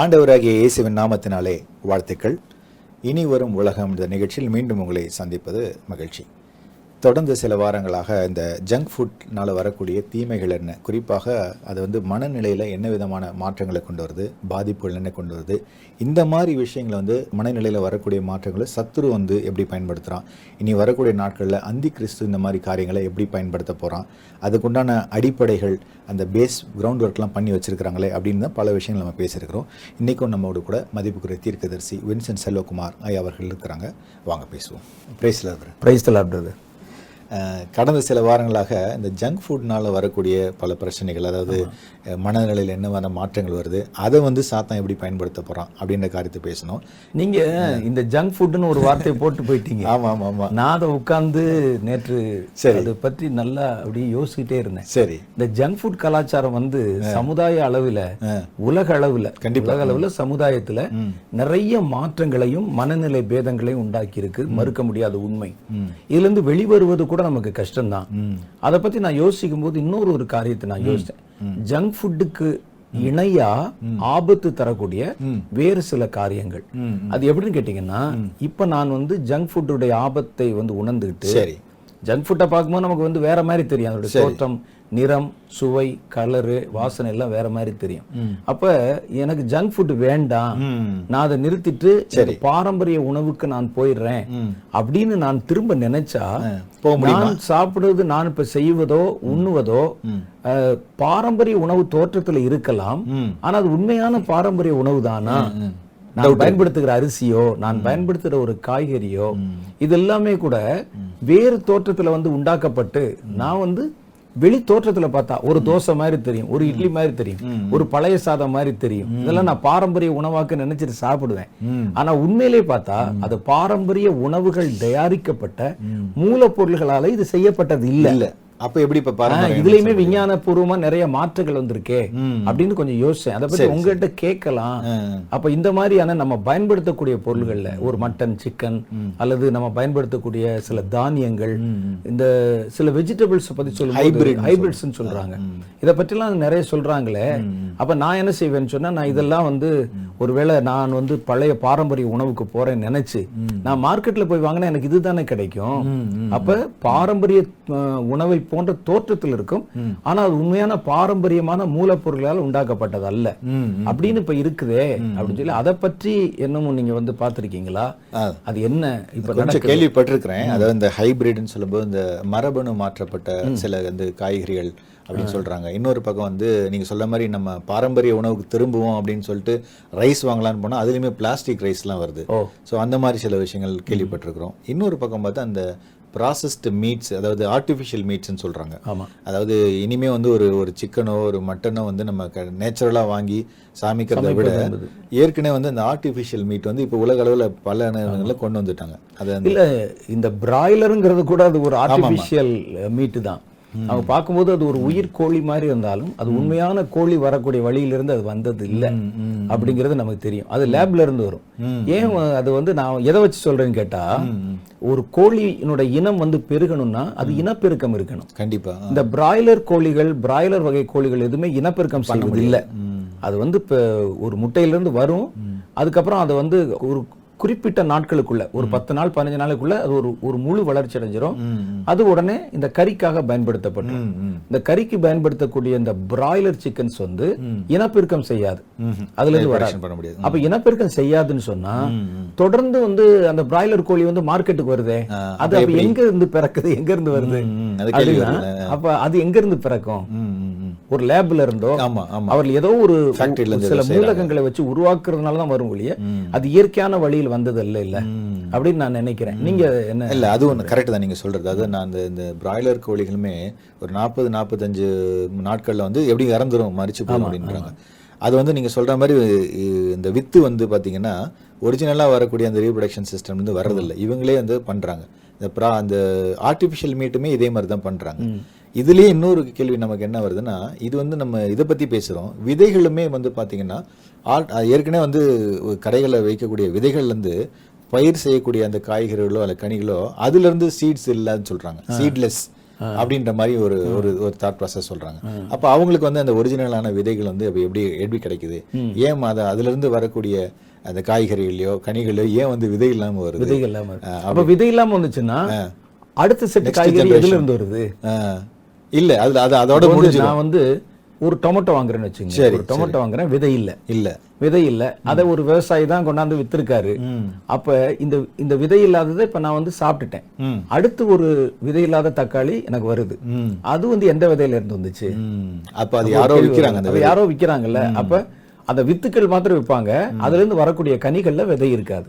ஆண்டவராகிய இயேசுவின் நாமத்தினாலே வாழ்த்துக்கள். இனி வரும் உலகம் இந்த நிகழ்ச்சியில் மீண்டும் உங்களை சந்திப்பது மகிழ்ச்சி. தொடர்ந்து சில வாரங்களாக இந்த ஜங்க் ஃபுட்னால் வரக்கூடிய தீமைகள் என்ன? குறிப்பாக அது வந்து மனநிலையில் என்ன விதமான மாற்றங்களை கொண்டு வருது? பாதிப்புகள் என்ன கொண்டு வருது? இந்த மாதிரி விஷயங்களை வந்து மனநிலையில் வரக்கூடிய மாற்றங்களை சத்துரு வந்து எப்படி பயன்படுத்துகிறான் இனி வரக்கூடிய நாட்களில் அந்தி கிறிஸ்து இந்த மாதிரி காரியங்களை எப்படி பயன்படுத்த போகிறான் அதுக்குண்டான அடிப்படைகள் அந்த பேஸ் கிரவுண்ட் ஒர்க்லாம் பண்ணி வச்சிருக்கிறாங்களே அப்படின்னு தான் பல விஷயங்கள் நம்ம பேசியிருக்கிறோம். இன்றைக்கும் நம்மோடு கூட மதிப்புக்குரிய தீர்க்கதரிசி வின்சென்ட் செல்வகுமார் ஐயா அவர்கள் இருக்கிறாங்க. வாங்க பேசுவோம். பிரேஸ்ல பிரைஸ் தலாப்டுறது அஹ் கடந்த சில வாரங்களாக இந்த ஜங்க் ஃபுட்னால வரக்கூடிய பல பிரச்சனைகள் அதாவது மனநிலையில் என்ன வர மாற்றங்கள் வருது அதை வந்து சாத்தான் எப்படி பயன்படுத்த போகிறான் அப்படின்ற காரியத்தை பேசணும். நீங்க இந்த ஜங்க் ஃபுட்னு ஒரு வார்த்தையை போட்டு போயிட்டீங்க. ஆமாம் ஆமாம் ஆமாம் நான் அதை உட்கார்ந்து நேற்று சரி. அதை பற்றி நல்லா அப்படியே யோசிச்சுட்டே இருந்தேன். சரி. இந்த ஜங்க் ஃபுட் கலாச்சாரம் வந்து சமுதாய அளவுல உலக அளவுல உலக அளவுல சமுதாயத்துல நிறைய மாற்றங்களையும் மனநிலை பேதங்களையும் உண்டாக்கி இருக்கு மறுக்க முடியாத உண்மை. இதுல இருந்து வெளிவருவது கூட நமக்கு கஷ்டம்தான். அதை பத்தி நான் யோசிக்கும் போது இன்னொரு ஒரு காரியத்தை நான் யோசிச்சேன். ஜங்க் ஃபுட்டுக்கு இணையா ஆபத்து தரக்கூடிய வேறு சில காரியங்கள். அது எப்படின்னு கேட்டீங்கன்னா இப்ப நான் வந்து ஜங்க் ஃபுட்டுடைய ஆபத்தை வந்து உணர்ந்துகிட்டு ஜங்க் ஃபுட்டை பார்க்கும்போது நமக்கு வந்து வேற மாதிரி தெரியும். அதோட தோற்றம் நிறம் சுவை கலரு வாசனை எல்லாம் வேற மாதிரி தெரியும். அப்ப எனக்கு ஜங்க் ஃபுட் வேண்டாம். நான் அதை நிறுத்திட்டு எனக்கு பாரம்பரிய உணவுக்கு நான் போயிடுறேன் அப்படின்னு நான் திரும்ப நினைச்சா நான் சாப்பிடுவது நான் இப்ப செய்வதோ உண்ணுவதோ பாரம்பரிய உணவு தோற்றத்துல இருக்கலாம். ஆனா அது உண்மையான பாரம்பரிய உணவு தானா? நான் பயன்படுத்துகிற அரிசியோ நான் பயன்படுத்துகிற ஒரு காய்கறியோ இது எல்லாமே கூட வேறு தோற்றத்துல வந்து உண்டாக்கப்பட்டு நான் வந்து வெளி தோற்றத்துல பார்த்தா ஒரு தோசை மாதிரி தெரியும் ஒரு இட்லி மாதிரி தெரியும் ஒரு பழைய சாதம் மாதிரி தெரியும். இதெல்லாம் நான் பாரம்பரிய உணவாக்க நினைச்சிட்டு சாப்பிடுவேன். ஆனா உண்மையிலே பார்த்தா அது பாரம்பரிய உணவுகள் தயாரிக்கப்பட்ட மூலப்பொருள்களால இது செய்யப்பட்டது இல்ல. இல்லை. அப்போ எப்படி இப்போ பாருங்க இதுலயுமே விஞ்ஞான பூர்வமா நிறைய மாற்றங்கள் வந்திருக்கே அப்படின்னு கொஞ்சம் யோசிச்சேன். அதை பத்தி உங்ககிட்ட கேட்கலாம். அப்ப இந்த மாதிரியான நம்ம பயன்படுத்தக்கூடிய பொருள்கள்ல ஒரு மட்டன் சிக்கன் அல்லது நம்ம பயன்படுத்தக்கூடிய சில தானியங்கள் இந்த சில வெஜிடபிள்ஸ் பத்தி சொல்லும்போது ஹைபிரிட்ஸ் சொல்றாங்க. இத பற்றிலாம் நிறைய சொல்றாங்களே. அப்ப நான் என்ன செய்வேன்னு சொன்னா நான் இதெல்லாம் வந்து ஒருவேளை நான் வந்து பழைய பாரம்பரிய உணவுக்கு போறேன்னு நினைச்சு நான் மார்க்கெட்ல போய் வாங்கினா எனக்கு இதுதானே கிடைக்கும். அப்ப பாரம்பரிய உணவை போன்ற தோற்றத்தில் இருக்கும். ஆனா அது உண்மையான பாரம்பரியமான மூலப்பொருளால் உண்டாக்கப்பட்டது அல்ல. அப்படின்னு இப்ப இருக்குதே அப்படின்னு சொல்லி அதை பற்றி என்னமும் நீங்க வந்து பார்த்திருக்கீங்களா? அது என்ன? இப்ப கொஞ்சம் கேள்விப்பட்டிருக்கிறேன். அதாவது இந்த ஹைபிரிட்னு சொல்லும்போது இந்த மரபணு மாற்றப்பட்ட சில வந்து காய்கறிகள் அப்படின்னு சொல்றாங்க. இன்னொரு பக்கம் வந்து நீங்க சொல்ல மாதிரி நம்ம பாரம்பரிய உணவுக்கு திரும்புவோம் அப்படின்னு சொல்லிட்டு ரைஸ் வாங்கலாம்னு போனா அதுலயுமே பிளாஸ்டிக் ரைஸ்லாம் வருது. ஸோ அந்த மாதிரி சில விஷயங்கள் கேள்விப்பட்டிருக்கிறோம். இன்னொரு பக்கம் பார்த்தா அந்த ப்ராசஸ்டு மீட்ஸ் அதாவது ஆர்டிஃபிஷியல் மீட்ஸ்னு சொல்றாங்க. ஆமா. அதாவது இனிமே வந்து ஒரு ஒரு சிக்கனோ ஒரு மட்டனோ வந்து நம்ம நேச்சுரலாக வாங்கி சமைக்கிறதை விட ஏற்கனவே வந்து அந்த ஆர்டிஃபிஷியல் மீட் வந்து இப்போ உலக அளவில் பல நேரங்களில் கொண்டு வந்துட்டாங்க. அது இல்ல இந்த பிராய்லருங்கிறது கூட அது ஒரு ஆர்டிபிஷியல் மீட்டு தான். அவங்க பார்க்கும்போது அது ஒரு உயிர் கோழி மாதிரி இருந்தாலும் அது உண்மையான கோழி வரக்கூடிய வழியிலிருந்து அது வந்தது இல்ல. அப்படிங்கிறது நமக்கு தெரியும். அது லேப்ல இருந்து வரும். ஏன் அது வந்து நான் எதை வச்சு சொல்றேன்னு கேட்டா ஒரு கோழியினுடைய இனம் வந்து பெருகணும்னா அது இனப்பெருக்கம் இருக்கணும். கண்டிப்பா. இந்த பிராய்லர் கோழிகள் பிராய்லர் வகை கோழிகள் எதுவுமே இனப்பெருக்கம் செய்வது இல்ல அது வந்து இப்ப ஒரு முட்டையிலிருந்து வரும். அதுக்கப்புறம் அது வந்து ஒரு குறிப்பிட்ட நாட்களுக்குள்ள ஒரு பத்து நாள் பதினஞ்சு நாளுக்குள்ள அது ஒரு ஒரு முழு வளர்ச்சி அடைஞ்சிரும். அது உடனே இந்த கறிக்காக பயன்படுத்தப்படும். இந்த கறிக்கு பயன்படுத்தக்கூடிய இந்த பிராய்லர் சிக்கன்ஸ் வந்து இனப்பெருக்கம் செய்யாது. அதுல இருந்து வராது. அப்ப இனப்பெருக்கம் செய்யாதுன்னு சொன்னா தொடர்ந்து வந்து அந்த பிராய்லர் கோழி வந்து மார்க்கெட்டுக்கு வருதே. அது அப்ப எங்க இருந்து பிறக்குது? எங்க இருந்து வருது அப்ப அது எங்க இருந்து பிறக்கும். ஒரு லேப்ல இருந்தோ ஆமா ஆமா. அவர்கள் ஏதோ ஒரு சில. மூலகங்களை வச்சு உருவாக்குறதுனால தான் வரும் ஒழிய அது இயற்கையான வழியில் வந்தது இல்ல. இல்ல. அப்படின்னு நான் நினைக்கிறேன். நீங்க என்ன இல்ல அது ஒன்று கரெக்ட் தான் நீங்க சொல்றது. அது நான் அந்த இந்த பிராய்லர் கோழிகளுமே ஒரு நாற்பது நாற்பத்தஞ்சு நாட்கள்ல வந்து எப்படி இறந்துரும் மறிச்சு போகும் அப்படின்றாங்க. அது வந்து நீங்க சொல்ற மாதிரி இந்த வித்து வந்து பாத்தீங்கன்னா ஒரிஜினலா வரக்கூடிய அந்த ரீப்ரொடக்ஷன் சிஸ்டம் வந்து வர்றதில்லை. இவங்களே வந்து பண்றாங்க. இந்த ப்ரா அந்த ஆர்டிஃபிஷியல் மீட்டுமே இதே மாதிரி தான் பண்றாங்க இதுலயே இன்னொரு கேள்வி நமக்கு என்ன வருதுன்னா இது வந்து நம்ம இதை பத்தி பேசுறோம். விதைகளுமே வந்து பாத்தீங்கன்னா ஆல் ஏற்கனவே வந்து கடைகளில் வைக்கக்கூடிய விதைகள்ல இருந்து பயிர் செய்யக்கூடிய அந்த காய்கறிகளோ அல்ல கனிகளோ அதுல இருந்து சீட்ஸ் இல்லைன்னு சொல்றாங்க. சீட்லெஸ் அப்படின்ற மாதிரி ஒரு ஒரு ஒரு தாட் ப்ராசஸ் சொல்றாங்க. அப்ப அவங்களுக்கு வந்து அந்த ஒரிஜினலான விதைகள் வந்து எப்படி எப்படி கிடைக்குது? ஏன் அது அதுல இருந்து வரக்கூடிய அந்த காய்கறிகளையோ கனிகளையோ ஏன் வந்து விதை இல்லாம வருது? விதைகள் இல்லாம இருக்கு. அப்ப விதை இல்லாம வந்துச்சுன்னா அடுத்த செட் காய்கறி எதுல இருந்து வருது? இல்ல அதுல அது அதோட முடிஞ்சு நான் வந்து ஒரு டொமேட்டோ வாங்குறேன்னு வச்சுங்க ஒரு டொமேட்டோ வாங்குறேன் விதை இல்ல. இல்ல. விதை இல்ல. அதை ஒரு விவசாயி தான் கொண்டாந்து வித்திருக்காரு. அப்ப இந்த இந்த விதை இல்லாததை இப்ப நான் வந்து சாப்பிட்டுட்டேன். அடுத்து ஒரு விதை இல்லாத தக்காளி எனக்கு வருது. அது வந்து எந்த விதையில இருந்து வந்துச்சு. அப்ப அது யாரோ விக்கிறாங்க யாரோ விக்கிறாங்கல்ல. அப்ப அந்த வித்துக்கள் மாத்திரம் விற்பாங்க. அதுல இருந்து வரக்கூடிய கனிகள்ல விதை இருக்காது.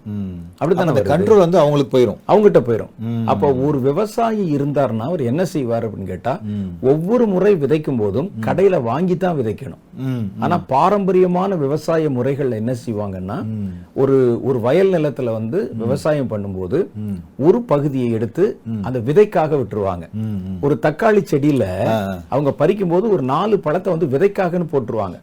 அப்படித்தானே அந்த? கண்ட்ரோல் வந்து அவங்களுக்கு போயிரும். அவங்ககிட்ட போயிடும் அப்ப ஒரு விவசாயி இருந்தாருன்னா அவர் என்ன செய்வார் அப்படின்னு கேட்டா ஒவ்வொரு முறை விதைக்கும் போதும் கடையில வாங்கி தான் விதைக்கணும். ஆனா பாரம்பரியமான விவசாய முறைகள்ல என்ன செய்வாங்கன்னா ஒரு ஒரு வயல் நிலத்துல வந்து விவசாயம் பண்ணும்போது ஒரு பகுதியை எடுத்து அந்த விதைக்காக விட்டுருவாங்க. ஒரு தக்காளி செடியில அவங்க பறிக்கும் போது ஒரு நாலு பழத்தை வந்து விதைக்காகன்னு போட்டுருவாங்க.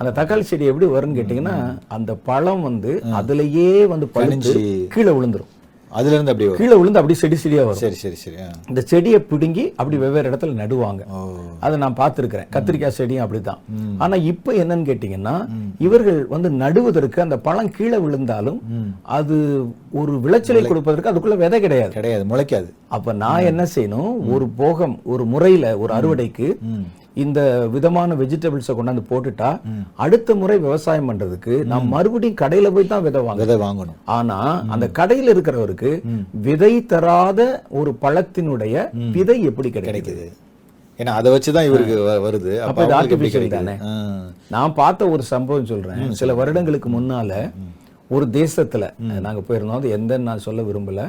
அந்த தக்காளி செடி எப்படி வரும்னு கேட்டீங்கன்னா அந்த பழம் வந்து அதுலயே வந்து பழுத்து கனிஞ்சு. கீழே விழுந்துரும். அதுல இருந்து அப்படியே. கீழே விழுந்து அப்படியே செடி செடியா வரும். சரி சரி சரி. இந்த செடியை பிடுங்கி அப்படி வெவ்வேறு இடத்துல நடுவாங்க. அதை நான் பார்த்திருக்கிறேன். கத்திரிக்காய் செடியும் அப்படிதான் ஆனா இப்போ என்னன்னு கேட்டீங்கன்னா இவர்கள் வந்து நடுவதற்கு அந்த பழம் கீழே விழுந்தாலும் அது ஒரு விளைச்சலை கொடுப்பதற்கு அதுக்குள்ள விதை கிடையாது. கிடையாது முளைக்காது. அப்ப நான் என்ன செய்யணும்? ஒரு போகம் ஒரு முறையில ஒரு அறுவடைக்கு இந்த விதமான வெஜிடபிள்ஸை கொண்டாந்து போட்டுட்டா அடுத்த முறை விவசாயம் பண்றதுக்கு நான் மறுபடியும் கடையில போய் தான் விதை வாங்க விதை வாங்கணும். ஆனா அந்த கடையில இருக்கிறவருக்கு விதை தராத ஒரு பழத்தினுடைய விதை எப்படி கிடைக்குது? ஏன்னா அதை வச்சுதான் இவருக்கு வருது. அப்ப இது கிடைக்குது? தானே? நான் பார்த்த ஒரு சம்பவம் சொல்றேன். சில வருடங்களுக்கு முன்னால ஒரு தேசத்துல நாங்க போயிருந்தோம். அது எந்த நான் சொல்ல விரும்பல.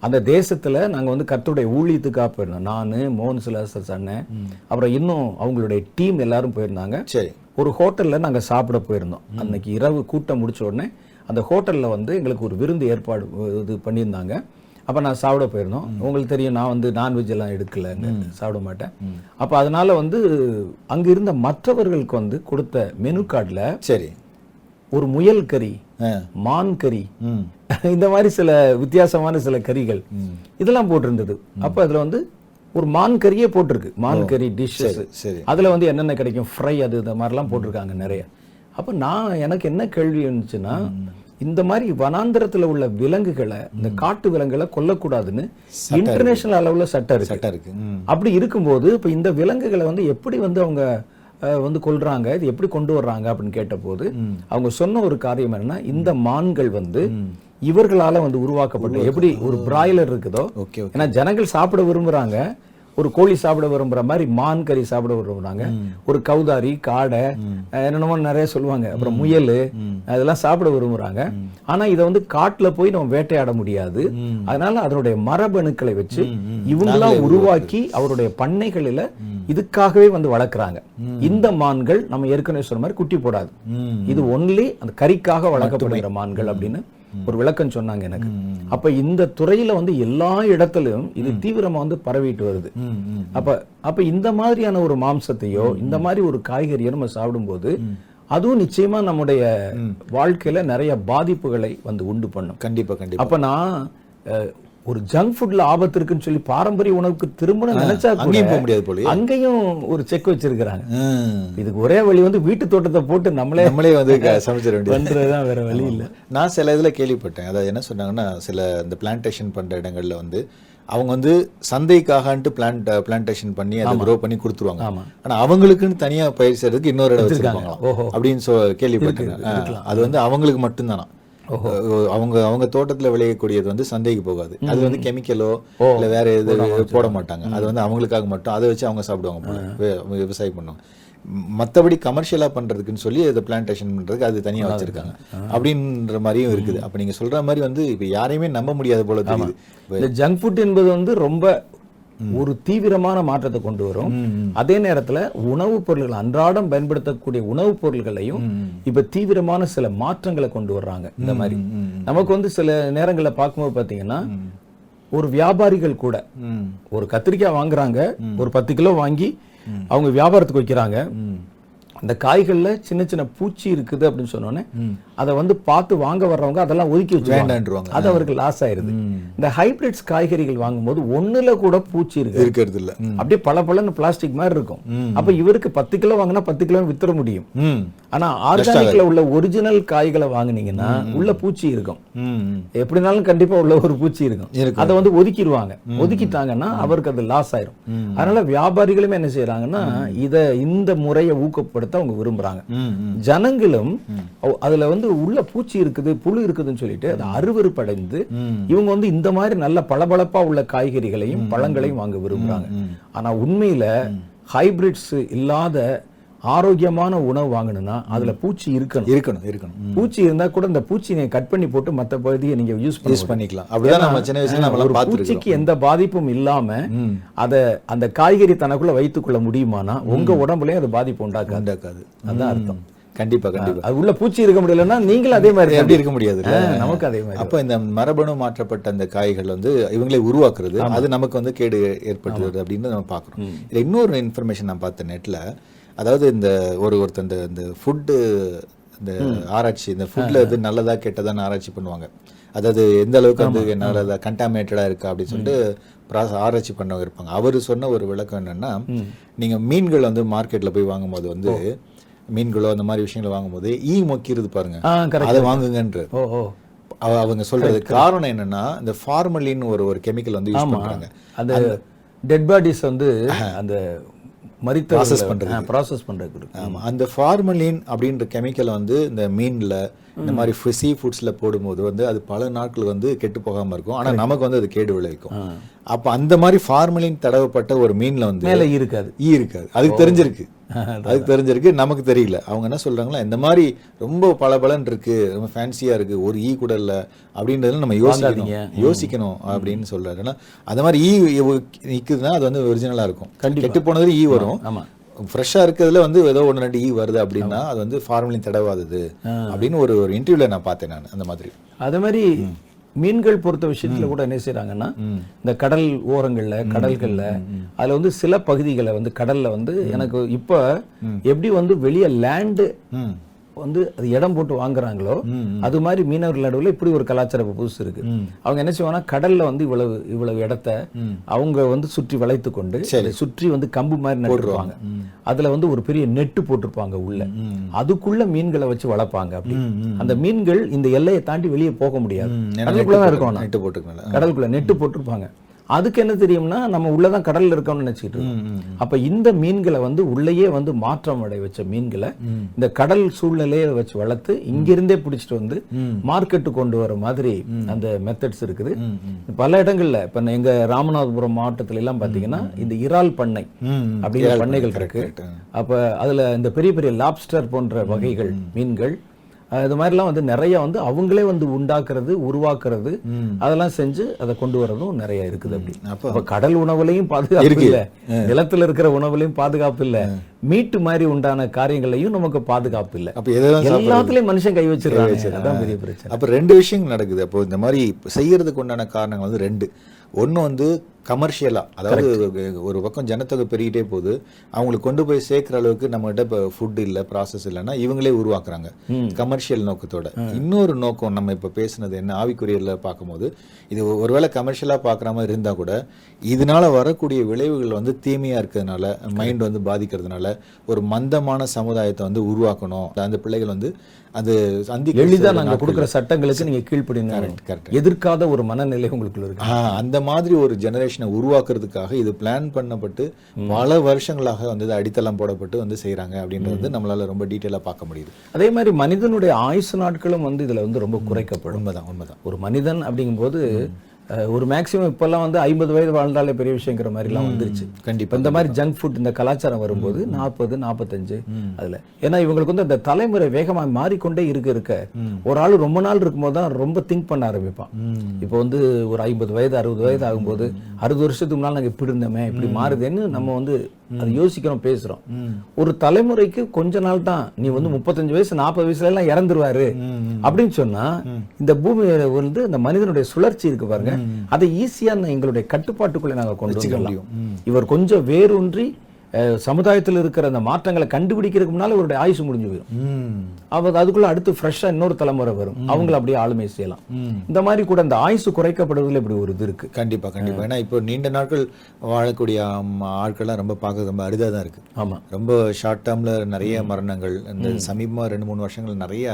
அந்த தேசத்துல நாங்க வந்து கர்த்தருடைய ஊழியத்துக்காக போயிருந்தோம். நானு மோகன் சுலாசர் அண்ணன் அப்புறம் இன்னும் அவங்களுடைய டீம் எல்லாரும் போயிருந்தாங்க. சரி. ஒரு ஹோட்டல்ல நாங்க சாப்பிட போயிருந்தோம். அன்னைக்கு இரவு கூட்டம் முடிச்ச உடனே அந்த ஹோட்டல்ல வந்து எங்களுக்கு ஒரு விருந்து ஏற்பாடு இது பண்ணியிருந்தாங்க. அப்ப நான் சாப்பிட போயிருந்தோம். உங்களுக்கு தெரியும் நான் வந்து நான்வெஜ் எல்லாம் எடுக்கல சாப்பிட மாட்டேன். அப்ப அதனால வந்து அங்க இருந்த மற்றவர்களுக்கு வந்து கொடுத்த மெனு கார்டுல சரி. ஒரு முயல் கறி. மான் கறி இந்த மாதிரி சில வித்தியாசமான சில கறிகள். இதெல்லாம் போட்டிருந்தது. அப்ப அதுல வந்து ஒரு மான் கறியே போட்டிருக்கு. மான் கறி டிஷ்ஷஸ் சரி அதுல வந்து என்னென்ன கிடைக்கும்? ஃப்ரை அது இந்த மாதிரிலாம் போட்டிருக்காங்க நிறைய. அப்ப நான் எனக்கு என்ன கேள்வி இருந்துச்சுன்னா இந்த மாதிரி வனாந்தரத்துல உள்ள விலங்குகளை இந்த காட்டு விலங்குகளை கொல்லக்கூடாதுன்னு இன்டர்நேஷனல் அளவுல சட்டம் இருக்கு. சட்டம் இருக்கு. அப்படி இருக்கும்போது இப்ப இந்த விலங்குகளை வந்து எப்படி வந்து அவங்க வந்து கொல்றாங்க. இது எப்படி கொண்டு வர்றாங்க அப்படின்னு கேட்டபோது அவங்க சொன்ன ஒரு காரியம் என்னன்னா இந்த மான்கள் வந்து இவர்களால வந்து உருவாக்கப்பட்ட எப்படி ஒரு பிராய்லர் இருக்குதோ ஏன்னா ஜனங்கள் சாப்பிட விரும்புறாங்க. ஒரு கோழி சாப்பிட விரும்புற மாதிரி மான் கறி சாப்பிட விரும்புறாங்க. ஒரு கௌதாரி காடை என்னென்னமோ நிறைய சொல்லுவாங்க. அப்புறம் முயல் அதெல்லாம் சாப்பிட விரும்புறாங்க. ஆனா இதை வந்து காட்டுல போய் நம்ம வேட்டையாட முடியாது. அதனால அதனுடைய மரபணுக்களை வச்சு இவங்களாம் உருவாக்கி. அவருடைய பண்ணைகளில இதுக்காகவே வந்து வளர்க்குறாங்க. இந்த மான்கள் நம்ம ஏற்கனவே சொன்ன மாதிரி குட்டி போடாது. இது ஒன்லி அந்த கறிக்காக வளர்க்கப்படுகிற மான்கள் அப்படின்னு ஒரு விளக்கம் சொன்னாங்க எனக்கு. அப்ப இந்த துறையில வந்து எல்லா இடத்துலயும் இது தீவிரமா வந்து பரவிட்டு வருது. அப்ப அப்ப இந்த மாதிரியான ஒரு மாம்சத்தையோ இந்த மாதிரி ஒரு காய்கறியோ நம்ம சாப்பிடும்போது அதுவும் நிச்சயமா நம்முடைய வாழ்க்கையில நிறைய பாதிப்புகளை வந்து உண்டு பண்ணும். கண்டிப்பா கண்டிப்பா. அப்ப நான் ஒரு ஜங்க் ஃபுட்ல ஆபத்து இருக்குன்னு சொல்லி பாரம்பரிய உணவுக்கு திரும்பணும் நினைச்சா அங்கேயும் போக முடியாது போலயே. அங்கேயும் ஒரு செக் வச்சிருக்கிறாங்க. இதுக்கு ஒரே வழி வந்து வீட்டு தோட்டத்தை போட்டு நம்மளே நம்மளே வந்து சமைச்சிட வேண்டியது. வேற வழி இல்ல. நான் சில இதுல கேள்விப்பட்டேன். அதாவது என்ன சொன்னாங்கன்னா சில இந்த பிளான்டேஷன் பண்ற இடங்கள்ல வந்து அவங்க வந்து சந்தைக்காகன்ட்டு பிளான்ட் பிளான்டேஷன் பண்ணி அதை க்ரோ பண்ணி கொடுத்துருவாங்க. ஆமா. ஆனா அவங்களுக்குன்னு தனியா பயிர் செய்யறதுக்கு இன்னொரு இடம் வச்சிருக்காங்க. அப்படின்னு சொ கேள்விப்பட்டேன் ஆ, அது வந்து அவங்களுக்கு மட்டும்தானா அவங்க அவங்க தோட்டத்துல விளையக்கூடியது வந்து சந்தைக்கு போகாது. அது வந்து கெமிக்கலோ இல்ல வேற எது போட மாட்டாங்க. அது வந்து அவங்களுக்காக மட்டும். அதை வச்சு அவங்க சாப்பிடுவாங்க விவசாயம் பண்ணுவாங்க. ம், மத்தபடி கமர்ஷியலா பண்றதுக்குன்னு சொல்லி அதை பிளான்டேஷன் பண்றதுக்கு அது தனியா வச்சிருக்காங்க. அப்படின்ற மாதிரியும் இருக்குது. அப்ப நீங்க சொல்ற மாதிரி வந்து இப்ப யாரையுமே நம்ப முடியாத போல தெரியுது. இந்த ஜங்க் ஃபுட் என்பது வந்து ரொம்ப ஒரு தீவிரமான மாற்றத்தை கொண்டு வரும். அதே நேரத்துல உணவுப் பொருள்கள் அன்றாடம் பயன்படுத்தக்கூடிய உணவுப் பொருள்களையும் இப்ப தீவிரமான சில மாற்றங்களை கொண்டு வர்றாங்க இந்த மாதிரி. நமக்கு வந்து சில நேரங்கள்ல பார்க்கும்போது பாத்தீங்கன்னா ஒரு வியாபாரிகள் கூட ஒரு கத்திரிக்காய் வாங்குறாங்க ஒரு பத்து கிலோ வாங்கி அவங்க வியாபாரத்துக்கு வைக்கிறாங்க. அந்த காய்கள்ல சின்ன சின்ன பூச்சி இருக்குது அப்படின்னு சொன்னோன்னே அதை வந்து பார்த்து வாங்க வர்றவங்க அதெல்லாம் ஒதுக்கி. வச்சுருவாங்க. அது அவருக்கு லாஸ் ஆயிருது. இந்த ஹைபிரிட்ஸ் காய்கறிகள் வாங்கும்போது ஒண்ணுல கூட பூச்சி இருக்கு இருக்கிறது இல்ல. அப்படியே பல பலன்னு பிளாஸ்டிக் மாதிரி இருக்கும். அப்ப இவருக்கு பத்து கிலோ வாங்கினா பத்து கிலோ வித்துற முடியும். ஆனா ஆர்கானிக்ல உள்ள ஒரிஜினல் காய்களை வாங்குனீங்கன்னா உள்ள பூச்சி இருக்கும். எப்படினாலும் கண்டிப்பா உள்ள ஒரு பூச்சி இருக்கும். இருக்கும். அதை வந்து ஒதுக்கிடுவாங்க. ஒதுக்கிட்டாங்கன்னா அவருக்கு அது லாஸ் ஆயிரும். அதனால வியாபாரிகளுமே என்ன செய்யறாங்கன்னா இத இந்த முறையை ஊக்கப்படுத்த அவங்க விரும்புறாங்க. ஜனங்களும் அதுல வந்து உள்ள பூச்சி இருக்குது புழு இருக்குதுன்னு சொல்லிட்டு அதை அருவருப்படைந்து இவங்க வந்து இந்த மாதிரி நல்ல பளபளப்பா உள்ள காய்கறிகளையும் பழங்களையும் வாங்க விரும்புறாங்க. ஆனா உண்மையில ஹைபிரிட்ஸ் இல்லாத ஆரோக்கியமான உணவு வாங்கணும்னா அதுல பூச்சி இருக்கணும். இருக்கணும் இருக்கணும். பூச்சி இருந்தா கூட இந்த பூச்சி நீங்க கட் பண்ணி போட்டு மத்த பகுதியை நீங்க யூஸ் யூஸ் பண்ணிக்கலாம். அப்படிதான் நம்ம சின்ன வயசுல பூச்சிக்கு எந்த பாதிப்பும் இல்லாம அத அந்த காய்கறி தனக்குள்ள வைத்துக் கொள்ள முடியுமானா உங்க உடம்புலயும் அது பாதிப்பு உண்டாக்காது. உண்டாக்காது. அதான் அர்த்தம். கண்டிப்பா கண்டிப்பா. அது உள்ள பூச்சி இருக்க முடியலன்னா நீங்களும் அதே மாதிரி எப்படி இருக்க முடியாது நமக்கு அதே மாதிரி அப்ப இந்த மரபணு மாற்றப்பட்ட அந்த காய்கள் வந்து இவங்களே உருவாக்குறது அது நமக்கு வந்து கேடு ஏற்படுத்துறது அப்படின்னு நம்ம பார்க்குறோம். இதுல இன்னொரு இன்ஃபர்மேஷன் நான் பார்த்தேன் நெட்ல அதாவது இந்த ஒரு ஒருத்தர் இந்த இந்த ஃபுட்டு இந்த ஆராய்ச்சி இந்த ஃபுட்ல இது நல்லதா கெட்டதான்னு ஆராய்ச்சி பண்ணுவாங்க. அதாவது எந்த அளவுக்கு வந்து நல்லதா கண்டாமினேட்டடா இருக்கா அப்படின்னு சொல்லிட்டு ப்ராசஸ் ஆராய்ச்சி பண்ணவங்க இருப்பாங்க. அவர் சொன்ன ஒரு விளக்கம் என்னன்னா நீங்க மீன்கள் வந்து மார்க்கெட்ல போய் வாங்கும்போது வந்து மீன்களோ அந்த மாதிரி விஷயங்களை வாங்கும்போது ஈ மொக்கிறது பாருங்க. அதை வாங்குங்கன்ற. அவங்க சொல்றது காரணம் என்னன்னா இந்த ஃபார்மலின் ஒரு ஒரு கெமிக்கல் வந்து யூஸ் பண்றாங்க. அந்த டெட் பாடிஸ் வந்து அந்த மரித்த Process பண்றது. ப்ராசஸ் பண்றதுக்கு இருக்கு. ஆமா அந்த ஃபார்மலின் அப்படின்ற கெமிக்கல் வந்து இந்த மீன்ல இந்த மாதிரி சீ ஃபுட்ஸ்ல போடும்போது வந்து அது பல நாட்கள் வந்து கெட்டு போகாம இருக்கும். ஆனா நமக்கு வந்து அது கேடு விளைவிக்கும். அப்ப அந்த மாதிரி ஃபார்மலின் தடவப்பட்ட ஒரு மீன்ல வந்து மேல இருக்காது. ஈ இருக்காது. அதுக்கு தெரிஞ்சிருக்கு. அதுக்கு தெரிஞ்சிருக்கு. நமக்கு தெரியல. அவங்க என்ன சொல்றாங்களா இந்த மாதிரி ரொம்ப பளபளன்னு இருக்கு ரொம்ப ஃபேன்சியா இருக்கு ஒரு ஈ கூட இல்ல அப்படின்றதுல நம்ம யோசிக்கணும். யோசிக்கணும் அப்படின்னு சொல்றாரு. ஏன்னா அந்த மாதிரி ஈ நிக்குதுன்னா அது வந்து ஒரிஜினலா இருக்கும். கெட்டு போனதுல ஈ வரும். ஆமா. ஃப்ரெஷ்ஷா இருக்கிறதுல வந்து ஏதோ ஒன்று ரெண்டு ஈ வருது அப்படின்னா அது வந்து ஃபார்மலின் தடவாதது அப்படின்னு ஒரு ஒரு இன்டர்வியூல நான் பார்த்தேன் நான் அந்த மாதிரி. அதே மாதிரி மீன்கள் பொறுத்த விஷயத்துல கூட என்ன செய்றாங்கன்னா இந்த கடல் ஓரங்கள்ல கடல்கள்ல அதுல வந்து சில பகுதிகளை வந்து கடல்ல வந்து எனக்கு இப்ப எப்படி வந்து வெளிய லேண்டு வந்து அது இடம் போட்டு வாங்குறாங்களோ அது மாதிரி மீனவர்கள் நடுவுல இப்படி ஒரு கலாச்சார புதுசு இருக்கு. அவங்க என்ன செய்வாங்கன்னா கடல்ல வந்து இவ்வளவு இவ்வளவு இடத்த அவங்க வந்து சுற்றி வளைத்து கொண்டு சுற்றி வந்து கம்பு மாதிரி நட்டுருப்பாங்க அதுல வந்து ஒரு பெரிய நெட்டு போட்டிருப்பாங்க உள்ள. அதுக்குள்ள மீன்களை வச்சு வளர்ப்பாங்க அப்படி. அந்த மீன்கள் இந்த எல்லையை தாண்டி வெளியே போக முடியாது. கடலுக்குள்ளதான் இருக்கும். நெட்டு கடலுக்குள்ள நெட்டு போட்டிருப்பாங்க. அதுக்கு என்ன தெரியும்னா நம்ம உள்ளதான் கடல்ல இருக்கோம்னு நினைச்சிட்டு இருக்கோம். அப்ப இந்த மீன்களை வந்து உள்ளேயே வந்து மாற்றம் அடைய வச்ச மீன்களை இந்த கடல் சூழ்நிலையை வச்சு வளர்த்து இங்கிருந்தே பிடிச்சிட்டு வந்து மார்க்கெட்டு கொண்டு வர மாதிரி அந்த மெத்தட்ஸ் இருக்குது. பல இடங்கள்ல இப்ப எங்க ராமநாதபுரம் மாவட்டத்துல எல்லாம் பாத்தீங்கன்னா இந்த இறால் பண்ணை அப்படிங்கிற பண்ணைகள் இருக்கு. அப்ப அதுல இந்த பெரிய பெரிய லாப்ஸ்டர் போன்ற வகைகள் மீன்கள் இது மாதிரிலாம் வந்து நிறைய வந்து அவங்களே வந்து உண்டாக்குறது உருவாக்குறது அதெல்லாம் செஞ்சு அதை கொண்டு வரதும் நிறைய இருக்குது அப்படி. அப்ப- கடல் உணவுலையும் பாதுகாப்பு இல்ல. நிலத்துல இருக்கிற உணவுலையும் பாதுகாப்பு இல்ல. மீட்டு மாதிரி உண்டான காரியங்களையும் நமக்கு பாதுகாப்பு இல்ல. அப்ப எல்லாத்துலயும் மனுஷன் கை வச்சிருக்காங்க அதான் பெரிய பிரச்சனை. அப்ப ரெண்டு விஷயங்கள் நடக்குது. அப்போ இந்த மாதிரி செய்யறதுக்கு உண்டான காரணங்கள் வந்து ரெண்டு. ஒண்ணு வந்து கமர்ஷியலா அதாவது ஒரு பக்கம் ஜனத்தொகை பெருகிட்டே போகுது. அவங்களுக்கு கொண்டு போய் சேர்க்கிற அளவுக்கு நம்மகிட்ட இப்போ ஃபுட் இல்ல ப்ராசஸ் இல்லைன்னா இவங்களே உருவாக்குறாங்க. கமர்ஷியல் நோக்கத்தோட. இன்னொரு நோக்கம் நம்ம இப்ப பேசுனது என்ன ஆவிக்குரியர்ல பார்க்கும்போது இது ஒருவேளை கமர்ஷியலா பார்க்குற மாதிரி இருந்தா கூட இதனால வரக்கூடிய விளைவுகள் வந்து தீமையா இருக்கிறதுனால மைண்ட் வந்து பாதிக்கிறதுனால ஒரு மந்தமான சமுதாயத்தை வந்து உருவாக்கணும். அந்த பிள்ளைகள் வந்து அது சந்திக்க எளிதா நாங்க கொடுக்குற சட்டங்களுக்கு நீங்க கீழ்ப்படிங்க correct. எதிர்க்காத ஒரு மனநிலை உங்களுக்குள்ள இருக்கு. அந்த மாதிரி ஒரு ஜெனரேஷனை உருவாக்குறதுக்காக இது பிளான் பண்ணப்பட்டு பல வருஷங்களாக வந்து அடித்தளம் போடப்பட்டு வந்து செய்றாங்க அப்படின்றது நம்மளால ரொம்ப டீட்டெயிலா பார்க்க முடியுது. அதே மாதிரி மனிதனுடைய ஆயுசு நாட்களும் வந்து இதுல வந்து ரொம்ப குறைக்கப்படும். உண்மைதான் உண்மைதான். ஒரு மனிதன் அப்படிங்கும்போது ஒரு மேக்சிமம் இப்பெல்லாம் வந்து ஐம்பது வயது வாழ்ந்தாலே பெரிய விஷயங்கிற மாதிரி எல்லாம் வந்துருச்சு. கண்டிப்பா இப்ப இந்த மாதிரி ஜங்க் ஃபுட் இந்த கலாச்சாரம் வரும்போது நாற்பது நாற்பத்தஞ்சு அதுல. ஏன்னா இவங்களுக்கு வந்து அந்த தலைமுறை வேகமா மாறிக்கொண்டே இருக்க இருக்க ஒரு ஆள் ரொம்ப நாள் இருக்கும்போது தான் ரொம்ப திங்க் பண்ண ஆரம்பிப்பான். இப்போ வந்து ஒரு ஐம்பது வயது அறுபது வயது ஆகும்போது அறுபது வருஷத்துக்கு முன்னால் நாங்க இப்படி இருந்தோமே இப்படி மாறுதேன்னு நம்ம வந்து அது யோசிக்கிறோம் பேசுறோம். ஒரு தலைமுறைக்கு கொஞ்ச நாள் தான் நீ வந்து முப்பத்தஞ்சு வயசு நாற்பது வயசுல எல்லாம் இறந்துருவாரு அப்படின்னு சொன்னா இந்த பூமி வந்து இந்த மனிதனுடைய சுழற்சி இருக்கு பாருங்க. அதை ஈஸியா எங்களுடைய கட்டுப்பாட்டுக்குள்ள நாங்க கொண்டு வந்துடலாம் இவர் கொஞ்சம் வேரூன்றி சமுதாயத்தில் இருக்கிற அந்த மாற்றங்களை கண்டுபிடிக்கிறதுக்கு முன்னால அவருடைய ஆயுசு முடிஞ்சு போயிடும் அவர் அதுக்குள்ள அடுத்து ஃப்ரெஷ்ஷா இன்னொரு தலைமுறை வரும். அவங்கள அப்படியே ஆளுமை செய்யலாம். இந்த மாதிரி கூட இந்த ஆயுசு குறைக்கப்படுவதில் இப்படி ஒரு இது இருக்கு. கண்டிப்பா கண்டிப்பா. ஏன்னா இப்போ நீண்ட நாட்கள் வாழக்கூடிய ஆட்கள்லாம் ரொம்ப பார்க்க ரொம்ப அரிதாக தான் இருக்கு. ஆமா. ரொம்ப ஷார்ட் டேர்ம்ல நிறைய மரணங்கள் இந்த சமீபமா ரெண்டு மூணு வருஷங்கள் நிறைய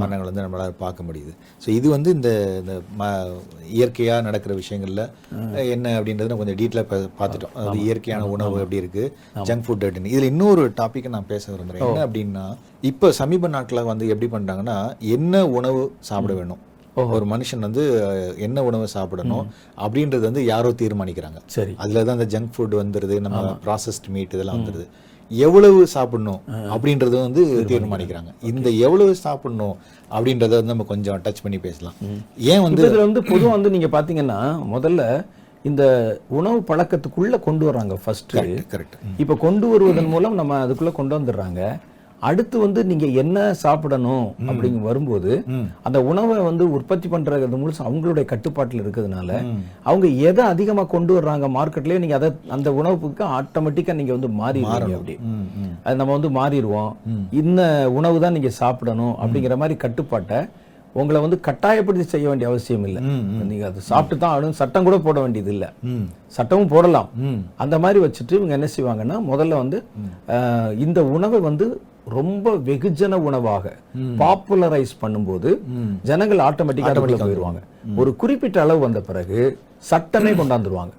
மரணங்கள் வந்து நம்மளால பார்க்க முடியுது. ஸோ இது வந்து இந்த இந்த ம இயற்கையா நடக்கிற விஷயங்கள்ல என்ன அப்படின்றத கொஞ்சம் டீட்டெயிலாக பார்த்துட்டோம். இயற்கையான உணவு எப்படி இருக்கு? ஜங்க் ஃபுட் அப்படின்னு இதுல இன்னொரு டாபிக்கை நான் பேச விரும்புறேன். என்ன அப்படின்னா இப்போ சமீப நாட்களாக வந்து எப்படி பண்றாங்கன்னா என்ன உணவு சாப்பிட வேணும்? ஒரு மனுஷன் வந்து என்ன உணவு சாப்பிடணும் அப்படின்றது வந்து யாரோ தீர்மானிக்கிறாங்க. சரி. அதுல தான் அந்த ஜங்க் ஃபுட் வந்துடுது நம்ம ப்ராசஸ்ட் மீட் இதெல்லாம் வந்துடுது எவ்வளவு சாப்பிடணும் அப்படின்றத வந்து தீர்மானிக்கிறாங்க. இந்த எவ்வளவு சாப்பிடணும் அப்படின்றத வந்து நம்ம கொஞ்சம் டச் பண்ணி பேசலாம். ஏன் வந்து இதுல வந்து பொதுவா வந்து நீங்க பாத்தீங்கன்னா முதல்ல இந்த உணவு பழக்கத்துக்குள்ள கொண்டு வர்றாங்க ஃபர்ஸ்ட் கரெக்ட் இப்ப கொண்டு வருவதன் மூலம் நம்ம அதுக்குள்ள கொண்டு வந்துடுறாங்க. அடுத்து வந்து நீங்க என்ன சாப்பிடணும் அப்படிங்க வரும்போது அந்த உணவை வந்து உற்பத்தி பண்றது முழுசு அவங்களுடைய கட்டுப்பாட்டுல இருக்கிறதுனால அவங்க எதை அதிகமா கொண்டு வர்றாங்க மார்க்கெட்லயே நீங்க அதை அந்த உணவுக்கு ஆட்டோமேட்டிக்கா நீங்க வந்து மாறிடுவீங்க அப்படி. அது நம்ம வந்து மாறிடுவோம். இந்த உணவு தான் நீங்க சாப்பிடணும் அப்படிங்கிற மாதிரி கட்டுப்பாட்டை உங்களை வந்து கட்டாயப்படுத்தி செய்ய வேண்டிய அவசியம் இல்லை. நீங்க அதை சாப்பிட்டு தான் ஆகணும். சட்டம் கூட போட வேண்டியது இல்லை சட்டமும் போடலாம். அந்த மாதிரி வச்சுட்டு இவங்க என்ன செய்வாங்கன்னா முதல்ல வந்து இந்த உணவை வந்து ரொம்ப வெகுஜன உணவாக பாப்புலரைஸ் பண்ணும்போது ஜனங்கள் ஆட்டோமேட்டிக்கா அதுக்குள்ள போயிடுவாங்க ஒரு குறிப்பிட்ட அளவு வந்த பிறகு சட்டமே கொண்டாந்துருவாங்க.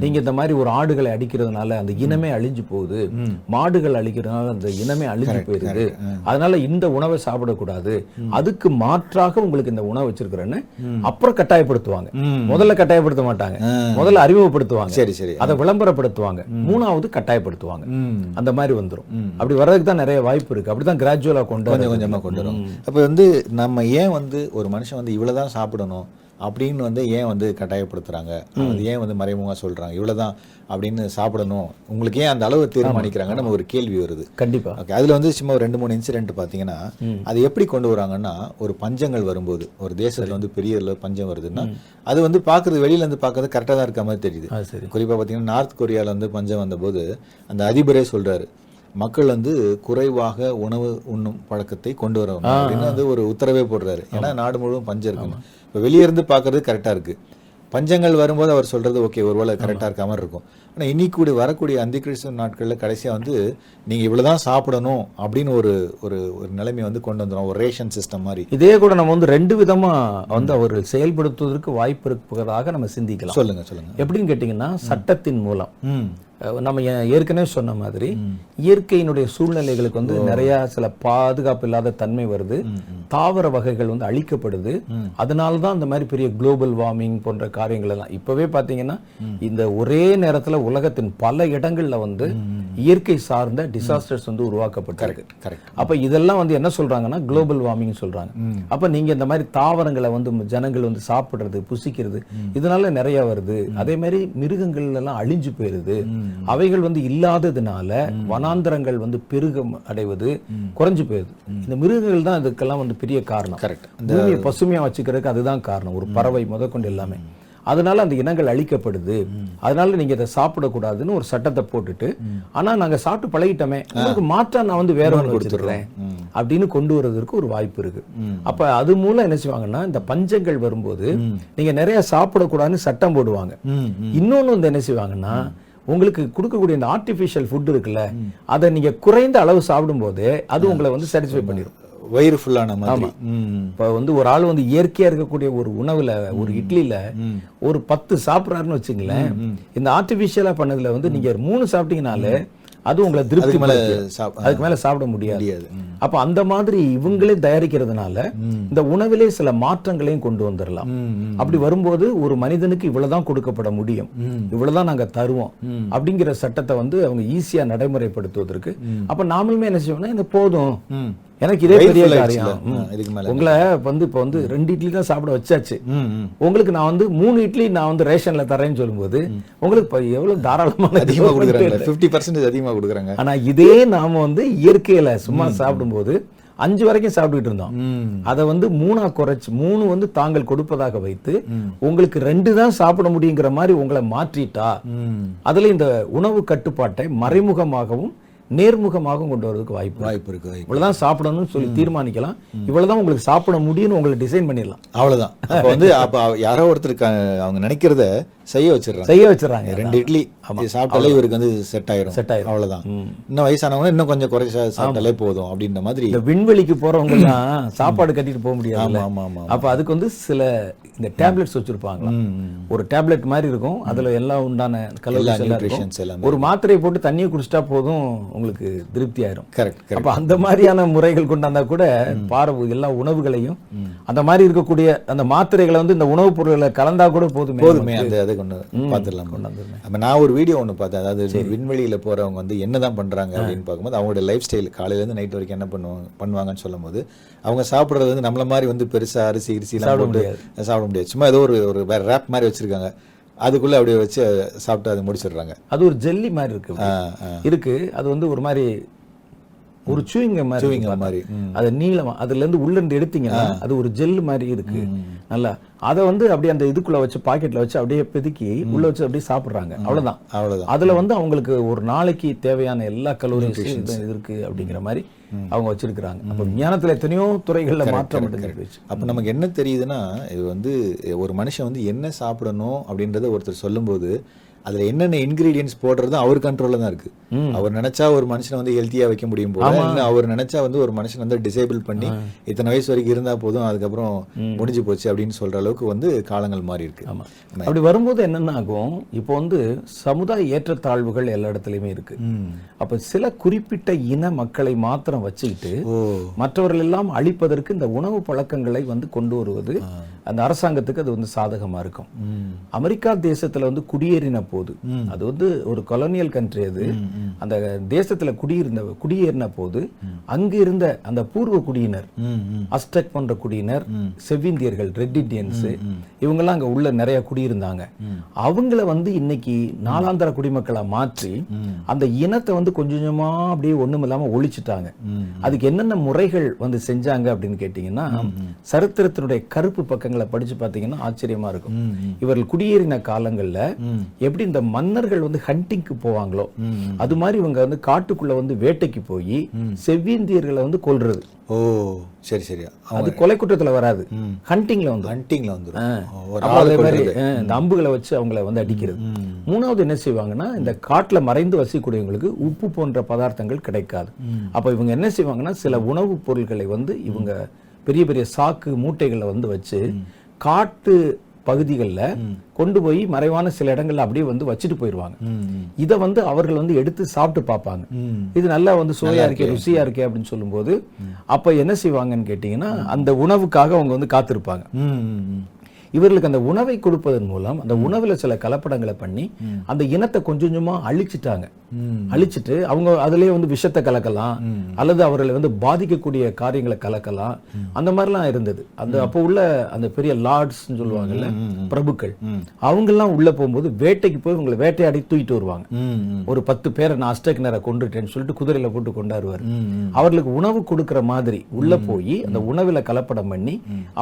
நீங்க இந்த மாதிரி ஒரு ஆடுகளை அடிக்கிறதுனால அந்த இனமே அழிஞ்சு போகுது. மாடுகள் அழிக்கிறதுனால அந்த இனமே அழிஞ்சு போயிருது. அதனால இந்த உணவை சாப்பிடக்கூடாது. அதுக்கு மாற்றாக உங்களுக்கு இந்த உணவு வச்சிருக்கிறேன்னு அப்புறம் கட்டாயப்படுத்துவாங்க. முதல்ல கட்டாயப்படுத்த மாட்டாங்க. முதல்ல அறிமுகப்படுத்துவாங்க. சரி சரி. அதை விளம்பரப்படுத்துவாங்க. மூணாவது கட்டாயப்படுத்துவாங்க. அந்த மாதிரி வந்துரும். அப்படி வர்றதுக்கு தான் நிறைய வாய்ப்பு இருக்கு. அப்படிதான் கிராஜுவலா கொண்டு கொஞ்சம். கொஞ்சமா கொண்டு வரும். அப்போ வந்து நம்ம ஏன் வந்து ஒரு மனுஷன் வந்து இவ்வளவுதான் சாப்பிடணும்? அப்படின்னு வந்து ஏன் வந்து கட்டாயப்படுத்துறாங்க? அது ஏன் வந்து மறைமுகமா சொல்றாங்க? இவ்வளவுதான் அப்படின்னு சாப்பிடணும். உங்களுக்கு ஏன் அந்த அளவு தீர்மானிக்கிறாங்கன்னு நம்ம ஒரு கேள்வி வருது. கண்டிப்பா. ஓகே அதுல வந்து சும்மா ஒரு ரெண்டு மூணு இன்சிடென்ட் பார்த்தீங்கன்னா அது எப்படி கொண்டு வராங்கன்னா ஒரு பஞ்சங்கள் வரும்போது ஒரு தேசத்துல வந்து பெரிய அளவு பஞ்சம் வருதுன்னா அது வந்து பார்க்கறது வெளியில இருந்து பார்க்கறது கரெக்டாக தான் இருக்க மாதிரி தெரியுது. அது சரி. குறிப்பா பார்த்தீங்கன்னா நார்த் கொரியால வந்து பஞ்சம் வந்தபோது அந்த அதிபரே சொல்றாரு மக்கள் வந்து குறைவாக உணவு உண்ணும் பழக்கத்தை கொண்டு வரணும் அப்படின்னு வந்து ஒரு உத்தரவே போடுறாரு. ஏன்னா நாடு முழுவதும் பஞ்சம் இருக்குன்னு. இப்போ வெளியே இருந்து பார்க்கறது கரெக்டா இருக்கு. பஞ்சங்கள் வரும்போது அவர் சொல்றது ஓகே ஒருவேளை கரெக்டாக இருக்க மாதிரி இருக்கும். ஆனா இன்னைக்கு கூட வரக்கூடிய அந்தி கிறிஸ்துவ நாட்கள்ல கடைசியா வந்து நீங்க இவ்வளவுதான் சாப்பிடணும் அப்படின்னு ஒரு ஒரு ஒரு நிலைமை வந்து கொண்டு வந்துடும் ஒரு ரேஷன் சிஸ்டம் மாதிரி. இதே கூட நம்ம வந்து ரெண்டு விதமா வந்து அவர்கள் செயல்படுத்துவதற்கு வாய்ப்பு இருப்பதாக நம்ம சிந்திக்கலாம். சொல்லுங்க சொல்லுங்க. எப்படின்னு கேட்டிங்கன்னா சட்டத்தின் மூலம். நம்ம ஏற்கனவே சொன்ன மாதிரி இயற்கையினுடைய சூழ்நிலைகளுக்கு வந்து நிறைய சில பாதுகாப்பு இல்லாத தன்மை வருது. தாவர வகைகள் வந்து அழிக்கப்படுது. அதனால தான் இந்த மாதிரி பெரிய குளோபல் வார்மிங் போன்ற காரியங்கள் எல்லாம் இப்பவே பாத்தீங்கன்னா இந்த ஒரே நேரத்துல உலகத்தின் பல இடங்கள்ல வந்து இயற்கை சார்ந்த டிசாஸ்டர்ஸ் வந்து உருவாக்கப்பட்டிருக்கு. கரெக்ட் அப்ப இதெல்லாம் வந்து என்ன சொல்றாங்கன்னா குளோபல் வார்மிங் சொல்றாங்க. அப்ப நீங்க இந்த மாதிரி தாவரங்களை வந்து ஜனங்கள் வந்து சாப்பிடுறது புசிக்கிறது இதனால நிறைய வருது. அதே மாதிரி மிருகங்கள் எல்லாம் அழிஞ்சு போயிருது. அவைகள் வந்து இல்லாததுனால வனாந்தரங்கள் வந்து பெருகம் அடைவது குறைஞ்சு போயிருது. இந்த மிருகங்கள் தான் இதுக்கெல்லாம் வந்து பெரிய காரணம். கரெக்ட் பூமியை பசுமையா வச்சுக்கிறதுக்கு அதுதான் காரணம். ஒரு பறவை முதற்கொண்டு எல்லாமே. அதனால அந்த இனங்கள் அழிக்கப்படுது. அதனால நீங்க இதை சாப்பிடக்கூடாதுன்னு ஒரு சட்டத்தை போட்டுட்டு ஆனா நாங்க சாப்பிட்டு பழகிட்டோமே. உங்களுக்கு மாற்றா நான் வந்து வேற ஒன்று கொடுத்துடுறேன் அப்படின்னு கொண்டு வர்றதுக்கு ஒரு வாய்ப்பு இருக்கு. அப்ப அது மூலம் என்ன செய்வாங்கன்னா இந்த பஞ்சங்கள் வரும்போது நீங்க நிறைய சாப்பிடக்கூடாதுன்னு சட்டம் போடுவாங்க. இன்னொன்னு வந்து என்ன செய்வாங்கன்னா உங்களுக்கு கொடுக்கக்கூடிய இந்த ஆர்டிஃபிஷியல் ஃபுட் இருக்குல்ல அதை நீங்க குறைந்த அளவு சாப்பிடும்போது அது உங்களை வந்து சாட்டிஸ்ஃபை பண்ணிடும் வயிறு ஃபுல்லான மாதிரி. இப்ப வந்து ஒரு ஆள் வந்து இயற்கையா இருக்கக்கூடிய ஒரு உணவுல ஒரு இட்லில ஒரு பத்து சாப்பிடுறாருன்னு வச்சுங்களேன் இந்த ஆர்டிபிஷியலா பண்ணதுல வந்து நீங்க ஒரு மூணு சாப்பிட்டீங்கனாலே அது உங்களை திருப்தி மேல அதுக்கு மேல சாப்பிட முடியாது. அப்ப அந்த மாதிரி இவங்களே தயாரிக்கிறதுனால இந்த உணவிலே சில மாற்றங்களையும் கொண்டு வந்துடலாம். அப்படி வரும்போது ஒரு மனிதனுக்கு இவ்வளவுதான் கொடுக்கப்பட முடியும். இவ்வளவுதான் நாங்க தருவோம். அப்படிங்கிற சட்டத்தை வந்து அவங்க ஈஸியா நடைமுறைப்படுத்துவதற்கு. அப்ப நாமளுமே என்ன செய்வோம்னா இந்த போதும். எனக்கு இதே பெரிய காரியம். உங்களை வந்து இப்ப வந்து ரெண்டு இட்லி தான் சாப்பிட வச்சாச்சு. உங்களுக்கு நான் வந்து மூணு இட்லி நான் வந்து ரேஷன்ல தரேன்னு சொல்லும்போது உங்களுக்கு எவ்வளவு தாராளமான அதிகமா கொடுக்குறாங்க. ஃபிஃப்டி பர்சன்டேஜ் அதிகமா கொடுக்குறாங்க. ஆனா இதே நாம வந்து இயற்கையில சும்மா சாப்பிடும்போது அஞ்சு வரைக்கும் சாப்பிட்டுட்டு இருந்தோம். அதை வந்து மூணா குறைச்சு மூணு வந்து தாங்கள் கொடுப்பதாக வைத்து உங்களுக்கு ரெண்டு தான் சாப்பிட முடியுங்கிற மாதிரி உங்களை மாற்றிட்டா அதுல இந்த உணவு கட்டுப்பாட்டை மறைமுகமாகவும் நேர்முகமாகவும் கொண்டு வரதுக்கு வாய்ப்பு. வாய்ப்பு இருக்கு. இவ்வளவுதான் சாப்பிடணும்னு சொல்லி தீர்மானிக்கலாம். இவ்வளவுதான் உங்களுக்கு சாப்பிட முடியும்னு உங்களை டிசைன் பண்ணிடலாம். அவ்வளவுதான். அப்ப வந்து அப்ப யாரோ ஒருத்தருக்கு அவங்க நினைக்கிறத செய்ய வச்சிடுறாங்க. செய்ய வச்சிடறாங்க. ரெண்டு இட்லி இது சாப்பிட்டாலே இவருக்கு வந்து செட் ஆயிரும். Set ஆயிரும். அவ்வளவுதான். இன்னும் வயசானவங்க இன்னும் கொஞ்சம் குறைச்ச சாப்பிட்டாலே போதும் அப்படின்ற மாதிரி. இந்த விண்வெளிக்கு போறவங்க எல்லாம் சாப்பாடு கட்டிட்டு போக முடியாது ஆமா ஆமா அப்ப அதுக்கு வந்து சில இந்த டேப்லெட்ஸ் வச்சிருப்பாங்க ஒரு டேப்லெட் மாதிரி இருக்கும். அதுல எல்லாம் உண்டான கலோரிஸ் எல்லாம் ஒரு மாத்திரையை போட்டு தண்ணியை குடிச்சிட்டா போதும் உங்களுக்கு திருப்தி ஆயிரும். கரெக்ட் அப்ப அந்த மாதிரியான முறைகள் கொண்டாந்தா கூட பார எல்லா உணவுகளையும் அந்த மாதிரி இருக்கக்கூடிய அந்த மாத்திரைகளை வந்து இந்த உணவுப் பொருள்களை கலந்தா கூட போதுமே போதுமே. அந்த கொண்டு பார்த்துடலாம். அப்ப நான் ஒரு வீடியோ ஒண்ணு பார்த்தேன். அதாவது விண்வெளியில போறவங்க வந்து என்னதான் பண்றாங்க அப்படின்னு பார்க்கும்போது அவங்களோட லைஃப் ஸ்டைல் காலையில இருந்து நைட் வரைக்கும் என்ன பண்ணுவாங்க பண்ணுவாங்கன்னு சொல்லும்போது அவங்க சாப்பிடுறது வந்து நம்மள மாதிரி வந்து பெருசா அரிசி கிரிசி எல்லாம் போட்டு சாப்பிட முடியாது. சும்மா ஏதோ ஒரு ஒரு ரேப் மாதிரி வச்சிருக்காங்க. அதுக்குள்ள அப்படியே வச்சு சாப்பிட்டு அதை முடிச்சிடுறாங்க. அது ஒரு ஜெல்லி மாதிரி இருக்கு. இருக்கு. அது வந்து ஒரு மாதிரி ஒரு சூயிங்க மாதிரி மாதிரி. அது நீளமா அதுல இருந்து உள்ள இருந்து எடுத்தீங்கன்னா அது ஒரு ஜெல் மாதிரி இருக்கு. நல்லா. அதை வந்து அப்படியே அந்த இதுக்குள்ள வச்சு பாக்கெட்ல வச்சு அப்படியே பிதுக்கி உள்ள வச்சு அப்படியே சாப்பிடுறாங்க. அவ்வளவுதான். அவ்வளவுதான். அதுல வந்து அவங்களுக்கு ஒரு நாளைக்கு தேவையான எல்லா கலோரிஸும் இருக்கு அப்படிங்கிற மாதிரி அவங்க வச்சிருக்கிறாங்க. அப்ப விஞ்ஞானத்துல எத்தனையோ துறைகள்ல மாற்றம் அப்ப நமக்கு என்ன தெரியுதுன்னா இது வந்து ஒரு மனுஷன் வந்து என்ன சாப்பிடணும் அப்படின்றத ஒருத்தர் சொல்லும்போது அதுல என்னென்ன இன்கிரீடியன்ஸ் போடுறது அவர் கண்ட்ரோல்ல தான் இருக்கு. அவர் நினைச்சா ஒரு மனுஷனை வந்து ஹெல்த்தியா வைக்க முடியும் இல்ல அவர் நினைச்சா வந்து ஒரு மனுஷன் வந்து டிசேபிள் பண்ணி இத்தனை வயசு வரைக்கும் இருந்தா போதும் அதுக்கப்புறம் முடிஞ்சு போச்சு அப்படின்னு சொல்ற அளவுக்கு வந்து காலங்கள் மாறி இருக்கு. அப்படி வரும்போது என்னென்ன ஆகும்? இப்போ வந்து சமுதாய ஏற்றத்தாழ்வுகள் எல்லா இடத்துலயுமே இருக்கு. அப்ப சில குறிப்பிட்ட இன மக்களை மாத்திரம் வச்சுக்கிட்டு மற்றவர்கள் எல்லாம் அழிப்பதற்கு இந்த உணவு பழக்கங்களை வந்து கொண்டு வருவது அந்த அரசாங்கத்துக்கு அது வந்து சாதகமா இருக்கும். அமெரிக்கா தேசத்துல வந்து குடியேறின போது அது வந்து ஒரு கொலனியல் கண்ட்ரி அது. அந்த தேசத்துல குடியிருந்த குடியேறின போது அங்க இருந்த அந்த பூர்வ குடியினர். அஸ்டக் போன்ற குடியினர் செவ்விந்தியர்கள் ரெட் இண்டியன்ஸ் இவங்கெல்லாம் அங்க உள்ள நிறைய குடியிருந்தாங்க. அவங்கள வந்து இன்னைக்கு நாலாந்தர குடிமக்களா மாற்றி அந்த இனத்தை வந்து கொஞ்சம் கொஞ்சமா அப்படியே ஒண்ணும் இல்லாம ஒழிச்சிட்டாங்க. அதுக்கு என்னென்ன முறைகள் வந்து செஞ்சாங்க அப்படின்னு கேட்டீங்கன்னா சரித்திரத்தினுடைய கருப்பு பக்கங்களை படிச்சு பார்த்தீங்கன்னா ஆச்சரியமா இருக்கும். இவர்கள் குடியேறின காலங்கள்ல எப்படி இந்த மன்னர்கள் வந்து ஹண்டிங்க்கு போவாங்களோ அது மாதிரி இவங்க வந்து காட்டுக்குள்ள வந்து வேட்டைக்கு போய் செவ்விந்தியர்களை வந்து கொல்றது. ஓ சரி சரி. அது கொலை குற்றத்துல வராது. ஹண்டிங்ல வந்து ஹண்டிங்ல அதே மாதிரி. அஹ், இந்த அம்புகளை வச்சு அவங்கள வந்து அடிக்கிறது. மூணாவது என்ன செய்வாங்கன்னா இந்த காட்டுல மறைந்து வசிக்கக்கூடியவங்களுக்கு உப்பு போன்ற பதார்த்தங்கள் கிடைக்காது. அப்ப இவங்க என்ன செய்வாங்கன்னா சில உணவுப் பொருட்களை வந்து இவங்க பெரிய பெரிய சாக்கு மூட்டைகளை வந்து வச்சு காட்டு பகுதிகளில் கொண்டு போய் மறைவான சில இடங்கள்ல அப்படியே வந்து வச்சுட்டு போயிடுவாங்க இதை வந்து அவர்கள் வந்து எடுத்து சாப்பிட்டு பார்ப்பாங்க. இது நல்லா வந்து சுவையா இருக்கே ருசியா இருக்கே அப்படின்னு சொல்லும்போது அப்ப என்ன செய்வாங்கன்னு கேட்டீங்கன்னா அந்த உணவுக்காக அவங்க வந்து காத்திருப்பாங்க. இவர்களுக்கு அந்த உணவை கொடுப்பதன் மூலம் அந்த உணவுல சில கலப்படங்களை பண்ணி அந்த இனத்தை கொஞ்சம் கொஞ்சமா அழிச்சிட்டாங்க. அழிச்சிட்டு அவங்க அதுலயே வந்து விஷத்தை கலக்கலாம் அல்லது அவர்களை வந்து பாதிக்கக்கூடிய காரியங்களை கலக்கலாம். அந்த மாதிரிலாம் இருந்தது. அந்த அப்போ உள்ள அந்த பெரிய லார்ட்ஸ் சொல்லுவாங்கல்ல பிரபுக்கள் அவங்கெல்லாம் உள்ள போகும்போது வேட்டைக்கு போய் உங்களை வேட்டையாடி தூக்கிட்டு வருவாங்க. ஒரு பத்து பேரை நான் அஷ்டக்கினரை கொண்டுட்டேன்னு சொல்லிட்டு குதிரையில போட்டு கொண்டாடுவார். அவர்களுக்கு உணவு கொடுக்கிற மாதிரி உள்ள போய் அந்த உணவுல கலப்படம் பண்ணி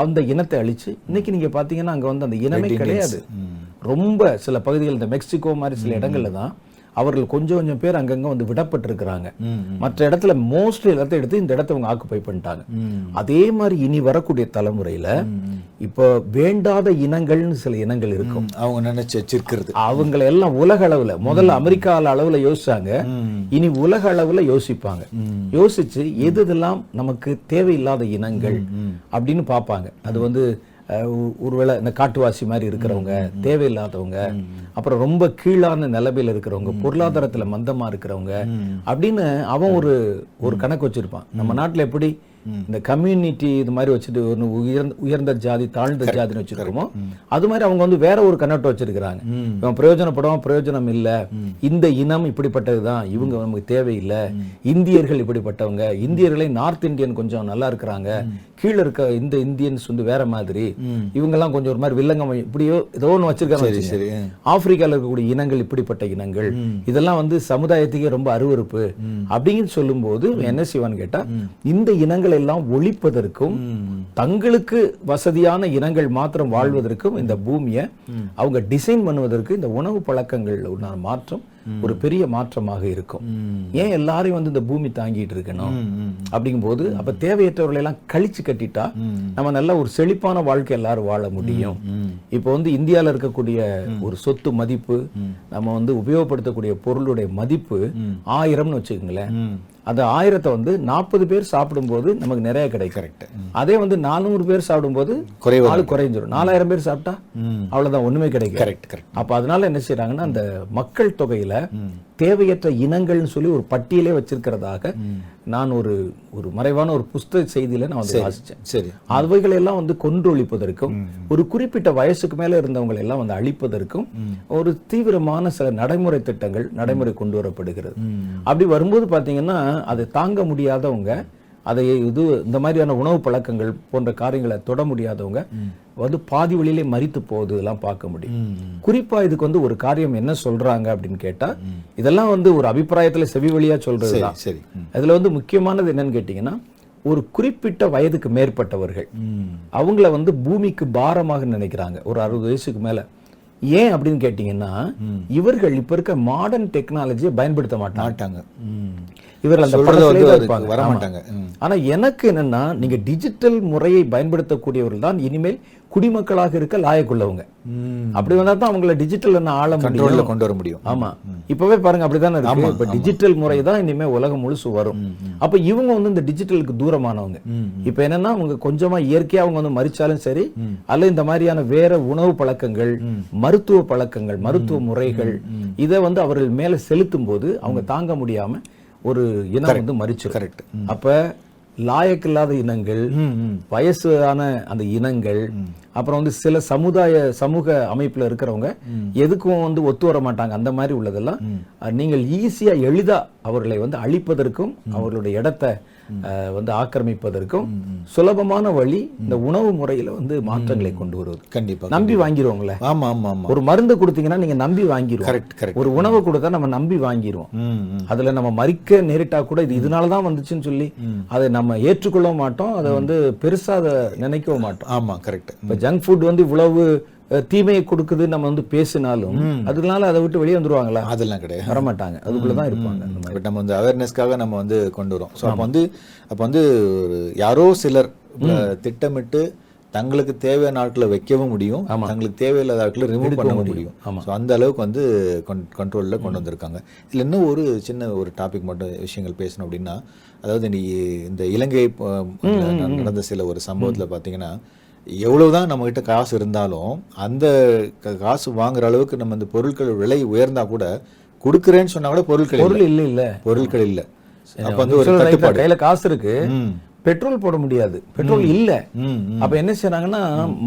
அந்த இனத்தை அழிச்சு இன்னைக்கு நீங்க பாத்தீங்கன்னா அங்க வந்து அந்த இனமே கிடையாது. ரொம்ப சில பகுதிகள் இந்த மெக்சிகோ மாதிரி சில இடங்கள்ல தான் அவர்கள் கொஞ்சம் கொஞ்சம் பேர் அங்கங்க வந்து விடப்பட்டிருக்கிறாங்க. மற்ற இடத்துல மோஸ்ட்லி இடத்த எடுத்து இந்த இடத்த அவங்க ஆக்குப்பை பண்ணிட்டாங்க. அதே மாதிரி இனி வரக்கூடிய தலைமுறையில இப்போ வேண்டாத இனங்கள்னு சில இனங்கள் இருக்கும். அவங்க நினைச்சு வச்சிருக்கிறது. அவங்கள எல்லாம் உலக அளவுல முதல்ல அமெரிக்கா அளவுல யோசிச்சாங்க. இனி உலக அளவுல யோசிப்பாங்க. யோசிச்சு எது இதெல்லாம் நமக்கு தேவையில்லாத இனங்கள் அப்படின்னு பார்ப்பாங்க. அது வந்து ஒருவேளை இந்த காட்டுவாசி மாதிரி இருக்கிறவங்க தேவையில்லாதவங்க அப்புறம் ரொம்ப கீழான நிலைமையில இருக்கிறவங்க பொருளாதாரத்துல மந்தமா இருக்கிறவங்க அப்படின்னு அவன் ஒரு ஒரு கணக்கு வச்சிருப்பான். நம்ம நாட்டுல எப்படி இந்த கம்யூனிட்டி இது மாதிரி வச்சுட்டு ஒன்று உயர்ந்த உயர்ந்த ஜாதி தாழ்ந்த ஜாதின்னு வச்சிருக்கோமோ அது மாதிரி அவங்க வந்து வேற ஒரு கண்ணோட்டம் வச்சிருக்கிறாங்க. இவன் பிரயோஜனப்படும் பிரயோஜனம் இல்ல. இந்த இனம் இப்படிப்பட்டதுதான் இவங்க நமக்கு தேவையில்லை. இந்தியர்கள் இப்படிப்பட்டவங்க. இந்தியர்களே நார்த் இந்தியன் கொஞ்சம் நல்லா இருக்கிறாங்க. கீழே இருக்க இந்த இந்தியன்ஸ் வந்து வேற மாதிரி இவங்கெல்லாம் கொஞ்சம் ஒரு மாதிரி வில்லங்கம் இப்படியோ ஏதோ ஒன்று வச்சிருக்காங்க ஆப்பிரிக்கால இருக்கக்கூடிய இனங்கள் இப்படிப்பட்ட இனங்கள் இதெல்லாம் வந்து சமுதாயத்துக்கே ரொம்ப அருவருப்பு. அப்படின்னு சொல்லும்போது என்ன செய்வான்னு கேட்டா இந்த இனங்களை இனங்களை எல்லாம் ஒழிப்பதற்கும் தங்களுக்கு வசதியான இனங்கள் மாத்திரம் வாழ்வதற்கும் இந்த பூமியை அவங்க டிசைன் பண்ணுவதற்கு இந்த உணவு பழக்கங்கள் உண்டான மாற்றம் ஒரு பெரிய மாற்றமாக இருக்கும். ஏன் எல்லாரையும் வந்து இந்த பூமி தாங்கிட்டு இருக்கணும்? அப்படிங்கும்போது அப்ப தேவையற்றவர்களை எல்லாம் கழிச்சு கட்டிட்டா நம்ம நல்ல ஒரு செழிப்பான வாழ்க்கை எல்லாரும் வாழ முடியும். இப்போ வந்து இந்தியால இருக்கக்கூடிய ஒரு சொத்து மதிப்பு நம்ம வந்து உபயோகப்படுத்தக்கூடிய பொருளுடைய மதிப்பு ஆயிரம்னு வச்சுக்கோங்களேன். அந்த ஆயிரத்தை வந்து நாற்பது பேர் சாப்பிடும்போது நமக்கு நிறைய கிடைக்கும். கரெக்ட் அதே வந்து நானூறு பேர் சாப்பிடும்போது குறைவா ஆளு குறைஞ்சிரும். நாலாயிரம் பேர் சாப்பிட்டா அவ்வளவுதான் ஒண்ணுமே கிடைக்கும் கரெக்ட் கரெக்ட் அப்ப அதனால என்ன செய்றாங்கன்னா அந்த மக்கள் தொகையில தேவையற்ற இனங்கள்னு சொல்லி ஒரு பட்டியலே வச்சிருக்கிறதாக நான் ஒரு ஒரு மறைவான ஒரு புஸ்தக செய்தியில நான் வந்து வாசிச்சேன். சரி. அவைகளை எல்லாம் வந்து கொன்றொழிப்பதற்கும் ஒரு குறிப்பிட்ட வயசுக்கு மேல இருந்தவங்களை எல்லாம் வந்து அழிப்பதற்கும் ஒரு தீவிரமான சில நடைமுறை திட்டங்கள் நடைமுறை கொண்டு வரப்படுகிறது. அப்படி வரும்போது பாத்தீங்கன்னா அதை தாங்க முடியாதவங்க அதை இது இந்த மாதிரியான உணவு பழக்கங்கள் போன்ற காரியங்களை தொட முடியாதவங்க வந்து பாதி வழியிலே மரித்து போகுது இதெல்லாம் பார்க்க முடியும். குறிப்பா இதுக்கு வந்து ஒரு காரியம் என்ன சொல்றாங்க அப்படின்னு கேட்டா இதெல்லாம் வந்து ஒரு அபிப்பிராயத்துல செவி வழியா சொல்றதுதான். சரி. அதுல வந்து முக்கியமானது என்னன்னு கேட்டீங்கன்னா ஒரு குறிப்பிட்ட வயதுக்கு மேற்பட்டவர்கள். அவங்கள வந்து பூமிக்கு பாரமாக நினைக்கிறாங்க. ஒரு அறுபது வயசுக்கு மேல. ஏன் அப்படின்னு கேட்டீங்கன்னா இவர்கள் இப்ப இருக்க மாடர்ன் டெக்னாலஜியை பயன்படுத்த மாட்டாங்க. இவர்கள் அந்த படத்திலே இருப்பாங்க. வர. மாட்டாங்க. ஆனா எனக்கு என்னன்னா நீங்க டிஜிட்டல் முறையை பயன்படுத்தக்கூடியவர்கள் தான் இனிமேல் குடிமக்களாக இருக்க லாயக்குள்ளவங்க. அப்படி வந்தா தான் அவங்கள டிஜிட்டல் என்ன ஆள கண்ட்ரோல்ல முடியும் கொண்டு வர முடியும். ஆமா. இப்பவே பாருங்க அப்படிதானே இருக்கு. இப்ப டிஜிட்டல் முறை தான் இனிமே உலகம் முழுசு வரும். அப்ப இவங்க வந்து இந்த டிஜிட்டலுக்கு தூரமானவங்க. இப்ப என்னன்னா அவங்க கொஞ்சமா இயற்கையா அவங்க வந்து மறிச்சாலும் சரி அல்ல இந்த மாதிரியான வேற உணவு பழக்கங்கள் மருத்துவ பழக்கங்கள் மருத்துவ முறைகள் இதை வந்து அவர்கள் மேல செலுத்தும் போது அவங்க தாங்க முடியாம ஒரு இனம் வந்து மறிச்சிடும் கரெக்ட் அப்ப லாயக்கில்லாத இனங்கள் வயசான அந்த இனங்கள் அப்புறம் வந்து சில சமுதாய சமூக அமைப்புல இருக்கிறவங்க எதுக்கும் வந்து ஒத்து வர மாட்டாங்க. அந்த மாதிரி உள்ளதெல்லாம் நீங்கள் ஈஸியா எளிதா அவர்களை வந்து அழிப்பதற்கும் அவர்களுடைய இடத்தை வந்து ஆக்கிரமிப்பதற்கும் சுலபமான வழி இந்த உணவு முறையில வந்து மாற்றங்களை கொண்டு வருவது. கண்டிப்பா நம்பி வாங்கிருவோங்களே ஆமா ஆமா ஆமா. ஒரு மருந்து கொடுத்தீங்கன்னா நீங்க நம்பி வாங்கிருவோம். Correct correct. ஒரு உணவு கொடுத்தா நம்ம நம்பி வாங்கிருவோம். ம் ம். அதுல நம்ம மறிக்க நேரிட்டா கூட இது இதனால தான் வந்துச்சுன்னு சொல்லி அதை நம்ம ஏற்றுக்கொள்ளவும் மாட்டோம். அதை வந்து பெருசா அதை நினைக்கவும் மாட்டோம். ஆமா கரெக்ட். இப்ப ஜங்க் ஃபுட் வந்து இவ்வளவு தீமையை கொடுக்குது நம்ம வந்து பேசினாலும் அதனால அதை விட்டு வெளியே வந்துருவாங்களா? அதெல்லாம் கிடையாது. வரமாட்டாங்க. அதுக்குள்ளதான் இருப்பாங்க அந்த மாதிரி. பட் நம்ம வந்து அவேர்னஸ்க்காக நம்ம வந்து கொண்டு வரோம். ஸோ அப்போ வந்து அப்போ வந்து யாரோ சிலர் திட்டமிட்டு தங்களுக்கு தேவையான ஆட்களை வைக்கவும் முடியும். தங்களுக்கு தேவையில்லாத ஆட்களை ரிமூவ் பண்ண முடியும். ஸோ அந்த அளவுக்கு வந்து கண்ட்ரோலில் கொண்டு வந்திருக்காங்க. இதில் இன்னும் ஒரு சின்ன ஒரு டாபிக் மட்டும் விஷயங்கள் பேசணும் அப்படின்னா அதாவது நீ இந்த இலங்கை நடந்த சில ஒரு சம்பவத்தில் பார்த்தீங்கன்னா எவ்வளவுதான் நம்ம கிட்ட காசு இருந்தாலும் அந்த காசு வாங்குற அளவுக்கு நம்ம இந்த பொருட்கள் விலை உயர்ந்தா கூட கொடுக்குறேன்னு சொன்னா கூட பொருட்கள். பொருள் இல்ல. இல்ல பொருட்கள் இல்ல. அப்ப வந்து ஒரு தான். தட்டுப்பாடு. கையில காசு இருக்கு. பெட்ரோல் போட முடியாது. பெட்ரோல் இல்ல. அப்ப என்ன செய்றாங்கன்னா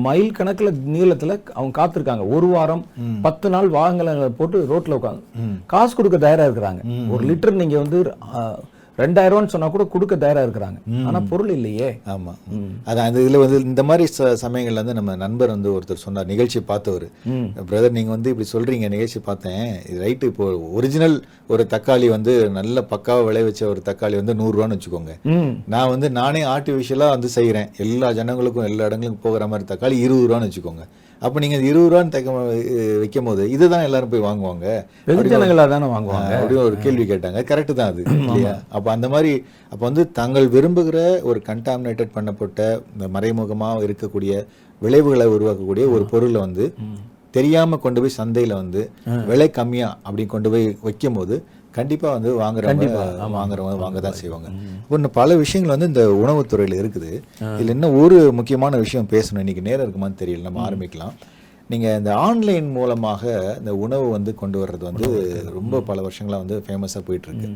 மைல் கணக்குல நீளத்துல அவங்க காத்திருக்காங்க. ஒரு வாரம் பத்து நாள் வாகனங்களை போட்டு ரோட்ல உட்காந்து காசு கொடுக்க தயாரா இருக்கிறாங்க. ஒரு லிட்டர் நீங்க வந்து ஆ, ரெண்டாயிரம் ரூபான்னு சொன்னா கூட கொடுக்க தயாரா இருக்கிறாங்க. ஆனா பொருள் இல்லையே. ஆமா. அதான் அந்த இதுல வந்து இந்த மாதிரி சமயங்கள்ல வந்து நம்ம நண்பர் வந்து ஒருத்தர் சொன்னார் நிகழ்ச்சி பார்த்தவர். பிரதர் நீங்க வந்து இப்படி சொல்றீங்க நிகழ்ச்சி பார்த்தேன். ரைட்டு இப்போ ஒரிஜினல் ஒரு தக்காளி வந்து நல்ல பக்காவா விளைவிச்ச ஒரு தக்காளி வந்து நூறு ரூபான்னு வச்சுக்கோங்க நான் வந்து நானே ஆர்டிஃபிஷியலாக வந்து செய்கிறேன் எல்லா ஜனங்களுக்கும் எல்லா இடங்களுக்கும் போகிற மாதிரி தக்காளி இருபது ரூபான்னு வச்சுக்கோங்க. அப்போ நீங்கள் இருபது ரூபான்னு தைக்க வைக்கும் போது இதுதான் எல்லாரும் போய் வாங்குவாங்க? தானே வாங்குவாங்க. அப்படின்னு ஒரு கேள்வி கேட்டாங்க. கரெக்டு தான் அது. இல்லையா? அப்போ அந்த மாதிரி அப்போ வந்து தாங்கள் விரும்புகிற ஒரு கண்டாமினேட்டட் பண்ணப்பட்ட இந்த மறைமுகமாக இருக்கக்கூடிய விளைவுகளை உருவாக்கக்கூடிய ஒரு பொருளை வந்து தெரியாம கொண்டு போய் சந்தையில வந்து விலை கம்மியா அப்படி கொண்டு போய் வைக்கும் போது கண்டிப்பா வந்து வாங்குறவங்க வாங்குறவங்க வாங்க தான் செய்வாங்க இன்னும் பல விஷயங்கள் வந்து இந்த உணவுத்துறையில இருக்குது. இதுல இன்னும் ஒரு முக்கியமான விஷயம் பேசணும்? இன்னைக்கு நேரம் இருக்குமான்னு தெரியல. நம்ம ஆரம்பிக்கலாம். நீங்க இந்த ஆன்லைன் மூலமாக இந்த உணவு வந்து கொண்டு வர்றது வந்து ரொம்ப பல வருஷங்களா வந்து ஃபேமஸா போயிட்டு இருக்கு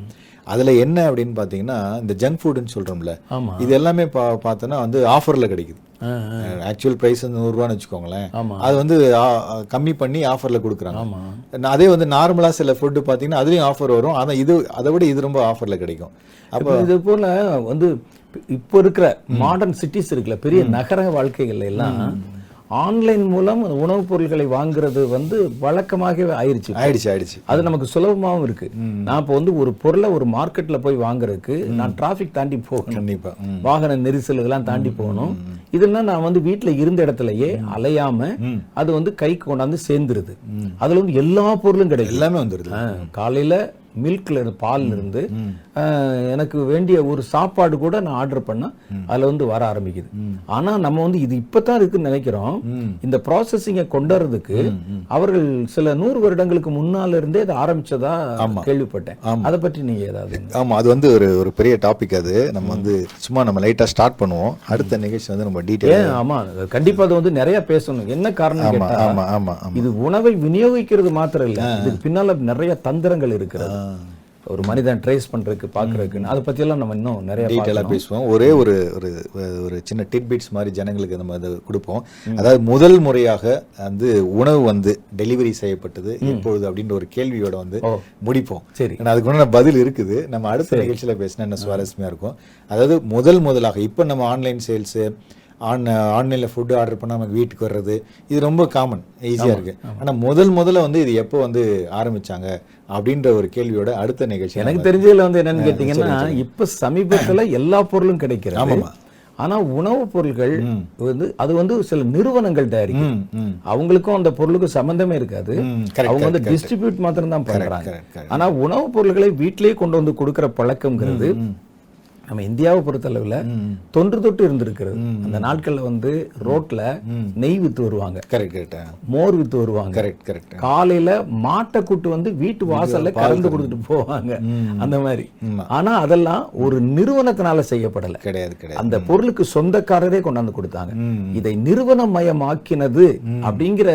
அதுல என்ன அப்படின்னு பாத்தீங்கன்னா இந்த ஜங்க் ஃபுட்னு சொல்றோம்ல ஆமா. இது எல்லாமே பா பார்த்தோன்னா வந்து ஆஃபர்ல கிடைக்குது. ஆக்சுவல் பிரைஸ் வந்து நூறுரூவான்னு வச்சுக்கோங்களேன். அது வந்து கம்மி பண்ணி ஆஃபர்ல கொடுக்குறாங்க. அதே வந்து நார்மலா சில ஃபுட்டு பார்த்தீங்கன்னா அதுலயும் ஆஃபர் வரும். ஆனா இது அதை விட இது ரொம்ப ஆஃபர்ல கிடைக்கும். அப்போ இது போல வந்து இப்போ இருக்கிற மாடர்ன் சிட்டிஸ் இருக்குல்ல பெரிய நகர வாழ்க்கைகள்ல எல்லாம் ஆன்லைன் மூலம் உணவுப் பொருட்களை வாங்குறது வந்து வழக்கமாகவே ஆயிருச்சு. ஆயிடுச்சு ஆயிடுச்சு அது நமக்கு சுலபமாவும் இருக்கு. நான் இப்போ வந்து ஒரு பொருளை ஒரு மார்க்கெட்ல போய் வாங்குறதுக்கு நான் டிராஃபிக் தாண்டி போகணும். கண்டிப்பா. வாகன நெரிசல் இதெல்லாம் தாண்டி போகணும். இதெல்லாம் நான் வந்து வீட்ல இருந்த இடத்துலயே அலையாம அது வந்து கைக்கு கொண்டாந்து சேர்ந்துருது. அதுல வந்து எல்லா பொருளும் கிடைக்கும். எல்லாமே வந்துருது. காலையில மில்க்ல இருந்து பால்ல இருந்து எனக்கு வேண்டிய ஒரு சாப்பாடு கூட நான் ஆர்டர் பண்ணா அதுல வந்து வர ஆரம்பிக்குது. ஆனா நம்ம வந்து இது இப்பதான் இருக்குன்னு நினைக்கிறோம். இந்த ப்ராசஸிங்கை கொண்டு வர்றதுக்கு அவர்கள் சில நூறு வருடங்களுக்கு முன்னால இருந்தே அதை ஆரம்பிச்சதா கேள்விப்பட்டேன். அதை பற்றி நீங்க ஏதாவது ஆமா அது வந்து ஒரு ஒரு பெரிய டாபிக் அது. நம்ம வந்து சும்மா நம்ம லைட்டா ஸ்டார்ட் பண்ணுவோம். அடுத்த நிகழ்ச்சி வந்து நம்ம டீட்டெயில் ஆமா கண்டிப்பா அதை வந்து நிறைய பேசணும். என்ன காரணம் ஆமா கேட்டா ஆமா ஆமா ஆமா. இது உணவை விநியோகிக்கிறது மாத்திரம் இல்ல. இதுக்கு பின்னால நிறைய தந்திரங்கள் இருக்கிறது. ஒரு மனிதன் ட்ரேஸ் பண்றதுக்கு பாக்குறதுக்கு அதை பத்தி எல்லாம் நம்ம இன்னும் நிறைய டீட்டெயிலாக பேசுவோம். ஒரே ஒரு ஒரு ஒரு சின்ன டிட்பிட்ஸ் மாதிரி ஜனங்களுக்கு நம்ம அதை கொடுப்போம். அதாவது முதல் முறையாக வந்து உணவு வந்து டெலிவரி செய்யப்பட்டது. எப்பொழுது அப்படின்ற ஒரு கேள்வியோட வந்து முடிப்போம். சரி. அதுக்கு பதில் இருக்குது. நம்ம அடுத்த நிகழ்ச்சியில பேசினா என்ன சுவாரஸ்யமா இருக்கும். அதாவது முதல் முதலாக இப்போ நம்ம ஆன்லைன் சேல்ஸு ஆன் ஆன்லைனில் ஃபுட்டு ஆர்டர் பண்ணால் நமக்கு வீட்டுக்கு வர்றது இது ரொம்ப காமன் ஈஸியாக இருக்கு. ஆனா முதல் முதல்ல வந்து இது எப்போ வந்து ஆரம்பிச்சாங்க அப்படின்ற ஒரு கேள்வியோட அடுத்த நிகழ்ச்சி எனக்கு தெரிஞ்சதுல வந்து என்னன்னு கேட்டீங்கன்னா இப்ப சமீபத்துல எல்லா பொருளும் கிடைக்கிறது. ஆமாமா. ஆனா உணவுப் பொருட்கள் வந்து அது வந்து சில நிறுவனங்கள் தயாரிக்கும். அவங்களுக்கும் அந்த பொருளுக்கும் சம்பந்தமே இருக்காது. அவங்க வந்து டிஸ்ட்ரிபியூட் மாத்திரம் தான் பண்றாங்க. correct, correct. ஆனா உணவுப் பொருட்களை வீட்டிலேயே கொண்டு வந்து கொடுக்கிற பழக்கம்ங்கிறது நம்ம இந்தியாவை பொறுத்தளவுல தொன்று தொட்டு இருந்திருக்கிறது. அந்த நாட்கள்ல வந்து ரோட்ல நெய் வித்து வருவாங்க. கரெக்ட் கரெக்ட் மோர் வித்து வருவாங்க. கரெக்ட் கரெக்ட் காலையில மாட்டை கூட்டு வந்து வீட்டு வாசல்ல கறந்து கொடுத்துட்டு போவாங்க. அந்த மாதிரி. ஆனா அதெல்லாம் ஒரு நிறுவனத்தினால செய்யப்படல. கிடையாது கிடையாது. அந்த பொருளுக்கு சொந்தக்காரரே கொண்டாந்து கொடுத்தாங்க. இதை நிறுவனமயமாக்கினது அப்படிங்கிற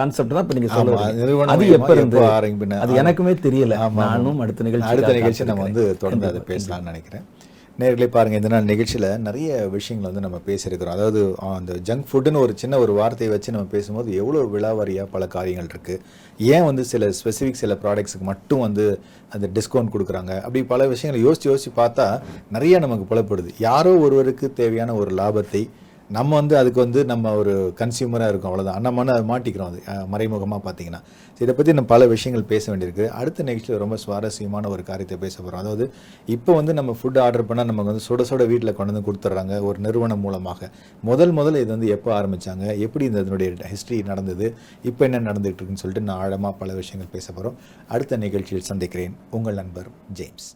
கான்செப்ட் தான் இப்ப நீங்க சொல்ல ஆமா, வரீங்க. நிறுவனமயமா அது எப்ப இருந்து அது எனக்குமே தெரியல. நானும் அடுத்த நிகழ்ச்சி அடுத்த நிகழ்ச்சி நம்ம வந்து தொடர்ந்து அதை பேசலாம்னு நினைக்கிறேன். நேர்களை பாருங்கள் இந்த நாள் நிகழ்ச்சியில் நிறைய விஷயங்கள் வந்து நம்ம பேசியிருக்கிறோம். அதாவது அந்த ஜங்க் ஃபுட்டுன்னு ஒரு சின்ன ஒரு வார்த்தையை வச்சு நம்ம பேசும்போது எவ்வளோ விழாவாரியாக பல காரியங்கள் இருக்குது ஏன் வந்து சில ஸ்பெசிஃபிக் சில ப்ராடக்ட்ஸுக்கு மட்டும் வந்து அந்த டிஸ்கவுண்ட் கொடுக்குறாங்க? அப்படி பல விஷயங்களை யோசித்து யோசித்து பார்த்தா நிறைய நமக்கு புலப்படுது. யாரோ ஒருவருக்கு தேவையான ஒரு லாபத்தை நம்ம வந்து அதுக்கு வந்து நம்ம ஒரு கன்சியூமராக இருக்கோம் அவ்வளோதான் நம்ம அதை மாட்டிக்கிறோம் அது மறைமுகமாக பார்த்தீங்கன்னா. இதை பற்றி நம்ம பல விஷயங்கள் பேச வேண்டியிருக்கு. அடுத்த நிகழ்ச்சியில் ரொம்ப சுவாரஸ்யமான ஒரு காரியத்தை பேச போகிறோம் அதாவது இப்போ வந்து நம்ம ஃபுட் ஆர்டர் பண்ணால் நமக்கு வந்து சுட சுட வீட்டில் கொண்டு வந்து கொடுத்துட்றாங்க ஒரு நிறுவனம் மூலமாக. முதல் முதல்ல இது வந்து எப்போ ஆரம்பிச்சாங்க எப்படி இந்த இதனுடைய ஹிஸ்ட்ரி நடந்தது இப்போ என்ன நடந்துகிட்டு இருக்குன்னு சொல்லிட்டு நான் ஆழமாக பல விஷயங்கள் பேச போகிறோம் அடுத்த நிகழ்ச்சியில் சந்திக்கிறேன். உங்கள் நண்பர் ஜேம்ஸ்.